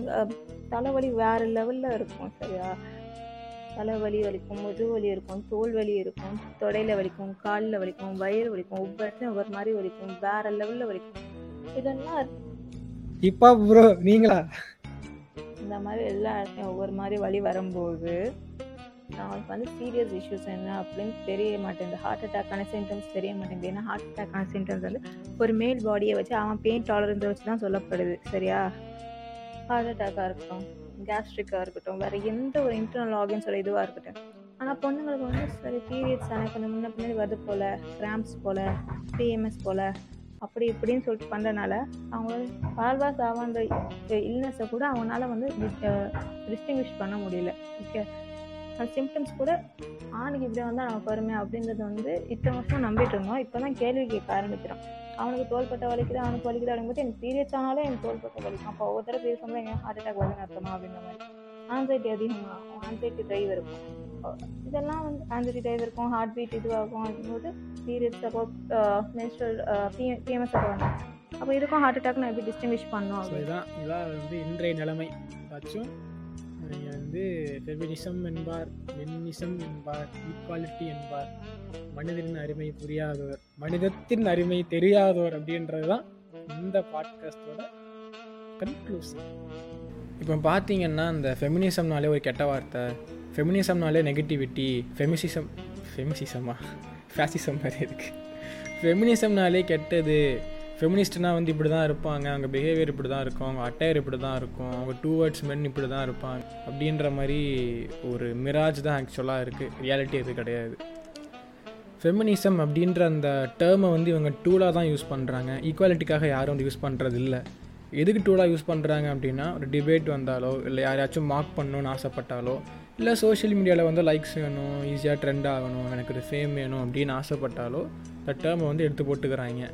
தலைவலி வேறு லெவலில் இருக்கும் சரியா? தலைவலி வலிக்கும் முதுவலி இருக்கும் தோல் வலி இருக்கும் தொடையில வலிக்கும் காலில் வலிக்கும் வயிறு வலிக்கும் ஒவ்வொரு இடத்துலையும் ஒவ்வொரு மாதிரி வலிக்கும் வேற லெவலில் வலிக்கும். இதெல்லாம் இப்போ ப்ரோ நீங்களா? இந்த மாதிரி எல்லா இடத்துலையும் ஒவ்வொரு மாதிரி வலி வரும்போது அவங்களுக்கு வந்து சீரியஸ் இஷ்யூஸ் என்ன அப்படின்னு தெரிய மாட்டேங்குது. ஹார்ட் அட்டாக்கான சிம்டம்ஸ் தெரிய மாட்டேங்குது. ஏன்னா ஹார்ட் அட்டாக்கான சிம்டம்ஸ் வந்து ஒரு மேல் பாடியை வச்சு அவன் பெயின் டாலரன்ஸை வச்சு தான் சொல்லப்படுது. சரியா? ஹார்ட் அட்டாக்காக இருக்கட்டும் கேஸ்ட்ரிக்காக இருக்கட்டும் வேறு எந்த ஒரு இன்டர்னல் ஆர்கன்ஸோட இதுவாக இருக்கட்டும். ஆனால் பொண்ணுங்களுக்கு வந்து சரி பீரியட்ஸ் ஆனால் கொஞ்சம் முன்ன பின்னாடி வருது போல் கிராம்ஸ் போல் பிஎம்எஸ் போல் அப்படி இப்படின்னு சொல்லிட்டு பண்ணுறனால அவங்களோட வாழ்வா ஆவான்ற இல்னஸை கூட அவங்களால வந்து டிஸ்டிங்விஷ் பண்ண முடியல. ஓகே அந்த சிம்டம்ஸ் கூட ஆணுக்கு இப்படி வந்தால் நமக்கு வருமே அப்படின்றது வந்து இத்தனை வருஷம் நம்பிட்டு இருந்தோம். இப்போ தான் கேள்வி கேட்க ஆரம்பிக்கிறோம். அவனுக்கு தோள்பட்ட வலிக்குது அவனுக்கு வலிக்குது அப்படிங்கும்போது எனக்கு பீரியட்ஸ் ஆனாலும் எனக்கு தோள்பட்ட வலிக்கும். அப்போ ஒவ்வொரு தடவை பீரியட்ஸ் ஹார்ட் அட்டாக் வருதுன்னு அர்த்தமா? அப்படின்ற மாதிரி. ஆன்சைட்டி அதிகமாகும். ஆன்சைட்டி ட்ரைவ் இருக்கும். இதெல்லாம் வந்து ஆன்சைட்டி ட்ரைவ் இருக்கும். ஹார்ட் பீட் இதுவாகும் அப்படிங்கும்போது பீரியட்ஸ் அப்போ மென்ஸ்ட்ரல் பிஎம்எஸ் அப்போ வந்தோம் அப்போ இதுக்கும் ஹார்ட் அட்டாக் நான் எப்படி டிஸ்டிங்விஷ் பண்ணோம் ஸோ அப்படின்னு இதான் இதான் வந்து இன்றைய நிலைமை. ஏதாச்சும் வந்து ஃபெமினிசம் என்பார் மென்னிசம் என்பார் ஈக்குவாலிட்டி என்பார். மனிதனின் அருமை புரியாதவர் மனிதத்தின் அருமை தெரியாதவர் அப்படின்றது தான் இந்த பாட்காஸ்டோட கன்க்ளூஷன் இப்போ பார்த்தீங்கன்னா இந்த ஃபெமினிசம்னாலே ஒரு கெட்ட வார்த்தை ஃபெமினிசம்னாலே நெகட்டிவிட்டி ஃபெமிசிசம் ஃபெமிசிசமா ஃபேசிசம் மாதிரி இருக்குது ஃபெமினிசம்னாலே கெட்டது ஃபெமினிஸ்ட்னா வந்து இப்படி தான் இருப்பாங்க. அவங்க பிஹேவியர் இப்படி தான் இருக்கும். அவங்க அட்டையர் இப்படி தான் இருக்கும். அவங்க டூ வேர்ட்ஸ் மென் இப்படி தான் இருப்பாங்க. அப்படின்ற மாதிரி ஒரு மிராஜ் தான் ஆக்சுவலாக இருக்குது ரியாலிட்டி அது கிடையாது. ஃபெமினிசம் அப்படின்ற அந்த டேர்மை வந்து இவங்க டூலாக தான் யூஸ் பண்ணுறாங்க ஈக்குவாலிட்டிக்காக யாரும் வந்து யூஸ் பண்ணுறது இல்லை எதுக்கு டூலாக யூஸ் பண்ணுறாங்க அப்படின்னா ஒரு டிபேட் வந்தாலோ இல்லை யாரையாச்சும் மார்க் பண்ணணும்னு ஆசைப்பட்டாலோ இல்லை சோஷியல் மீடியாவில் வந்து லைக்ஸ் வேணும் ஈஸியாக ட்ரெண்ட் ஆகணும் எனக்கு ஒரு ஃபேம் வேணும் அப்படின்னு ஆசைப்பட்டாலோ இந்த டேர்மை வந்து எடுத்து போட்டுக்கிறாங்க.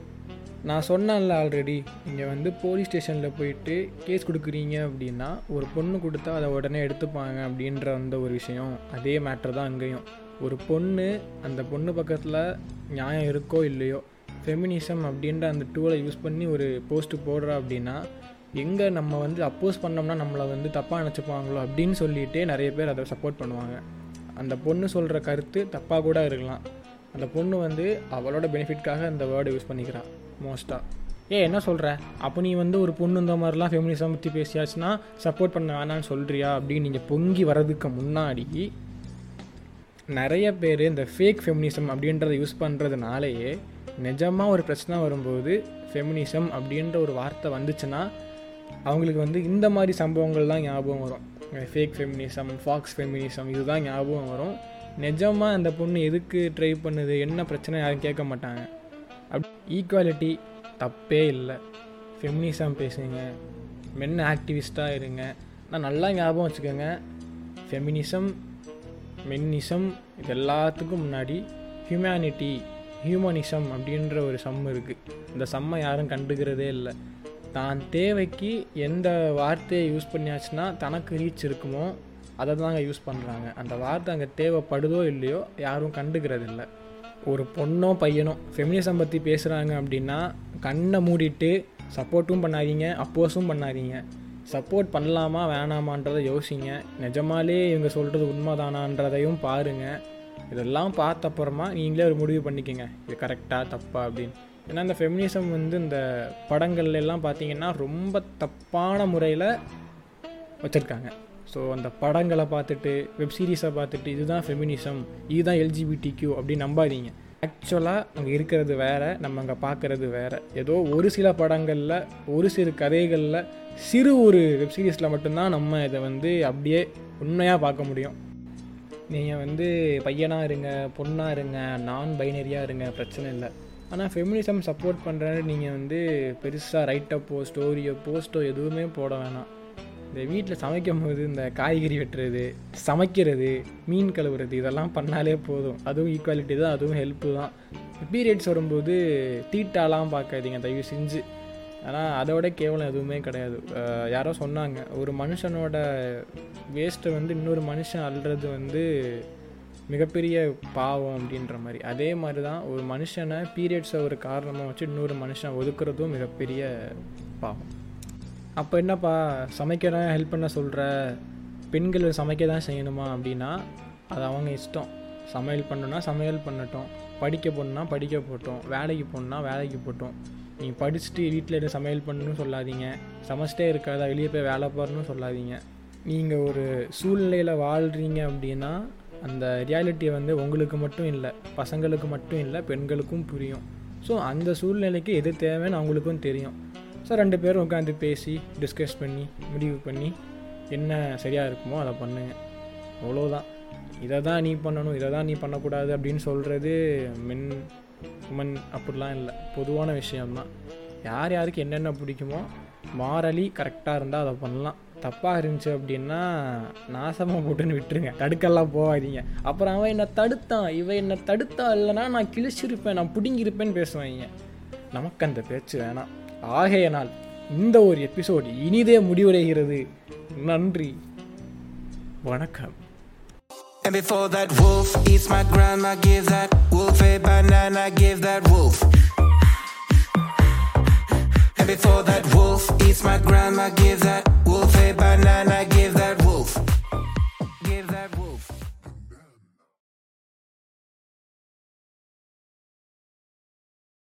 நான் சொன்னேன்ல ஆல்ரெடி நீங்கள் வந்து போலீஸ் ஸ்டேஷனில் போயிட்டு கேஸ் கொடுக்குறீங்க அப்படின்னா ஒரு பொண்ணு கொடுத்தா அதை உடனே எடுத்துப்பாங்க அப்படின்ற அந்த ஒரு விஷயம். அதே மேட்ரு தான் அங்கேயும். ஒரு பொண்ணு அந்த பொண்ணு பக்கத்தில் நியாயம் இருக்கோ இல்லையோ ஃபெமினிசம் அப்படின்ற அந்த டூலை யூஸ் பண்ணி ஒரு போஸ்ட்டு போடுறா அப்படின்னா எங்கே நம்ம வந்து அப்போஸ் பண்ணோம்னா நம்மளை வந்து தப்பாக நினச்சிப்பாங்களோ அப்படின்னு சொல்லிகிட்டே நிறைய பேர் அதை சப்போர்ட் பண்ணுவாங்க. அந்த பொண்ணு சொல்கிற கருத்து தப்பாக கூட இருக்கலாம். அந்த பொண்ணு வந்து அவளோட பெனிஃபிட்காக அந்த வேர்டை யூஸ் பண்ணிக்கிறான் மோஸ்ட்டாக ஏ என்ன சொல்கிற அப்போ நீ வந்து ஒரு பொண்ணு இந்த மாதிரிலாம் ஃபெமினிசம் பற்றி பேசியாச்சுன்னா சப்போர்ட் பண்ண வேணான்னு சொல்கிறியா அப்படின்னு நீங்கள் பொங்கி வர்றதுக்கு முன்னாடி நிறைய பேர் இந்த ஃபேக் ஃபெமினிசம் அப்படின்றத யூஸ் பண்ணுறதுனாலேயே நிஜமாக ஒரு பிரச்சனை வரும்போது ஃபெமினிசம் அப்படின்ற ஒரு வார்த்தை வந்துச்சுன்னா அவங்களுக்கு வந்து இந்த மாதிரி சம்பவங்கள் தான் ஞாபகம் வரும். ஃபேக் ஃபெமினிசம் ஃபாக்ஸ் ஃபெமினிசம் இதுதான் ஞாபகம் வரும். நிஜமாக அந்த பொண்ணு எதுக்கு ட்ரை பண்ணுது? என்ன பிரச்சனை? யாரும் கேட்க மாட்டாங்க. அப் ஈக்குவாலிட்டி தப்பே இல்லை. ஃபெமினிசம் பேசுங்க. மென் ஆக்டிவிஸ்ட்டாக இருங்க. நான் நல்லா ஞாபகம் வச்சுக்கோங்க. ஃபெமினிசம் மென்னிசம் இது எல்லாத்துக்கும் முன்னாடி ஹியூமனிட்டி ஹியூமனிசம் அப்படின்ற ஒரு சம் இருக்குது இந்த சம்மை யாரும் கண்டுக்கிறதே இல்லை. தான் தேவைக்கு எந்த வார்த்தையை யூஸ் பண்ணியாச்சுன்னா தனக்கு ரீச் இருக்குமோ அதை தாங்க யூஸ் பண்ணுறாங்க அந்த வார்த்தை அங்கே தேவைப்படுதோ இல்லையோ யாரும் கண்டுக்கிறது இல்லை ஒரு பொண்ணோ பையனோ ஃபெமினிசம் பற்றி பேசுகிறாங்க அப்படின்னா கண்ணை மூடிட்டு சப்போர்ட்டும் பண்ணாதீங்க அப்போஸும் பண்ணாதீங்க. சப்போர்ட் பண்ணலாமா வேணாமான்றதை யோசிங்க. நிஜமாலே இவங்க சொல்கிறது உண்மைதானான்றதையும் பாருங்கள் இதெல்லாம் பார்த்த அப்புறமா நீங்களே ஒரு முடிவு பண்ணிக்கோங்க. இது கரெக்டாக தப்பா அப்படின்னு. ஏன்னா இந்த ஃபெமினிசம் வந்து இந்த படங்கள்லாம் பார்த்தீங்கன்னா ரொம்ப தப்பான முறையில் வச்சுருக்காங்க. ஸோ அந்த படங்களை பார்த்துட்டு வெப் சீரிஸை பார்த்துட்டு இதுதான் ஃபெமினிசம் இதுதான் எல்ஜிபிடி கியூ அப்படின்னு நம்பாதீங்க. ஆக்சுவலாக அங்கே இருக்கிறது வேறு நம்ம அங்கே பார்க்குறது வேறு. ஏதோ ஒரு சில படங்களில் ஒரு சிறு கதைகளில் சிறு ஒரு வெப்சீரிஸில் மட்டும்தான் நம்ம இதை வந்து அப்படியே உண்மையாக பார்க்க முடியும். நீங்கள் வந்து பையனாக இருங்க பொண்ணாக இருங்க நான் பைனரியாக இருங்க பிரச்சனை இல்லை. ஆனால் ஃபெமினிசம் சப்போர்ட் பண்ணுறேன்னு நீங்கள் வந்து பெருசாக ரைட்டப்போ ஸ்டோரியோ போஸ்ட்டோ எதுவுமே போட வேணாம். இந்த வீட்டில் சமைக்கும் போது இந்த காய்கறி வெட்டுறது சமைக்கிறது மீன் கழுவுறது இதெல்லாம் பண்ணாலே போதும். அதுவும் ஈக்குவாலிட்டி தான் அதுவும் ஹெல்ப்பு தான். பீரியட்ஸ் வரும்போது தீட்டாலாம் பார்க்காதீங்க தயவு செஞ்சு. ஆனால் அதோட கேவலம் எதுவுமே கிடையாது. யாரோ சொன்னாங்க ஒரு மனுஷனோட வேஸ்ட்டை வந்து இன்னொரு மனுஷன் அள்ளுறது வந்து மிகப்பெரிய பாவம் அப்படின்ற மாதிரி. அதே மாதிரி தான் ஒரு மனுஷனை பீரியட்ஸை ஒரு காரணமாக வச்சு இன்னொரு மனுஷன் ஒதுக்குறதும் மிகப்பெரிய பாவம். அப்போ என்னப்பா சமைக்கிறேன் ஹெல்ப் பண்ண சொல்கிற பெண்கள் சமைக்க தான் செய்யணுமா அப்படின்னா அது அவங்க இஷ்டம். சமையல் பண்ணுன்னா சமையல் பண்ணட்டும். படிக்க போகணுன்னா படிக்க போட்டோம் வேலைக்கு போகணுன்னா வேலைக்கு போட்டோம் நீங்கள் படிச்சுட்டு வீட்டில் இருந்து சமையல் பண்ணணும்னு சொல்லாதீங்க. சமைச்சிட்டே இருக்காதா வெளியே போய் வேலை பாருன்னு சொல்லாதீங்க. நீங்கள் ஒரு சூழ்நிலையில் வாழ்கிறீங்க அப்படின்னா அந்த ரியாலிட்டியை வந்து உங்களுக்கு மட்டும் இல்லை பசங்களுக்கு மட்டும் இல்லை பெண்களுக்கும் புரியும். ஸோ அந்த சூழ்நிலைக்கு எது தேவைன்னு அவங்களுக்கும் தெரியும். ஸோ ரெண்டு பேரும் உட்காந்து பேசி டிஸ்கஸ் பண்ணி முடிவு பண்ணி என்ன சரியாக இருக்குமோ அதை பண்ணுங்க. அவ்வளோதான் இதை தான் நீ பண்ணணும் இதை தான் நீ பண்ணக்கூடாது அப்படின்னு சொல்கிறது மென் உமன் அப்படிலாம் இல்லை. பொதுவான விஷயம்தான். யார் யாருக்கு என்னென்ன பிடிக்குமோ மாரலி கரெக்டாக இருந்தால் அதை பண்ணலாம். தப்பாக இருந்துச்சு அப்படின்னா நாசமாக போட்டுன்னு விட்டுருங்க. தடுக்கெல்லாம் போகாதீங்க. அப்புறம் அவன் என்னை தடுத்தான் இவன் என்னை தடுத்தா இல்லைனா நான் கிழிச்சிருப்பேன் நான் பிடுங்கியிருப்பேன்னு பேசுவாங்க. நமக்கு அந்த பேச்சு வேணாம். ஆகையனால் இந்த ஒரு எபிசோடு இனிதே முடிவடைகிறது நன்றி வணக்கம் And before that wolf eats my grandma, give that wolf a banana, give that wolf. And before that wolf eats my grandma, give that wolf a banana, give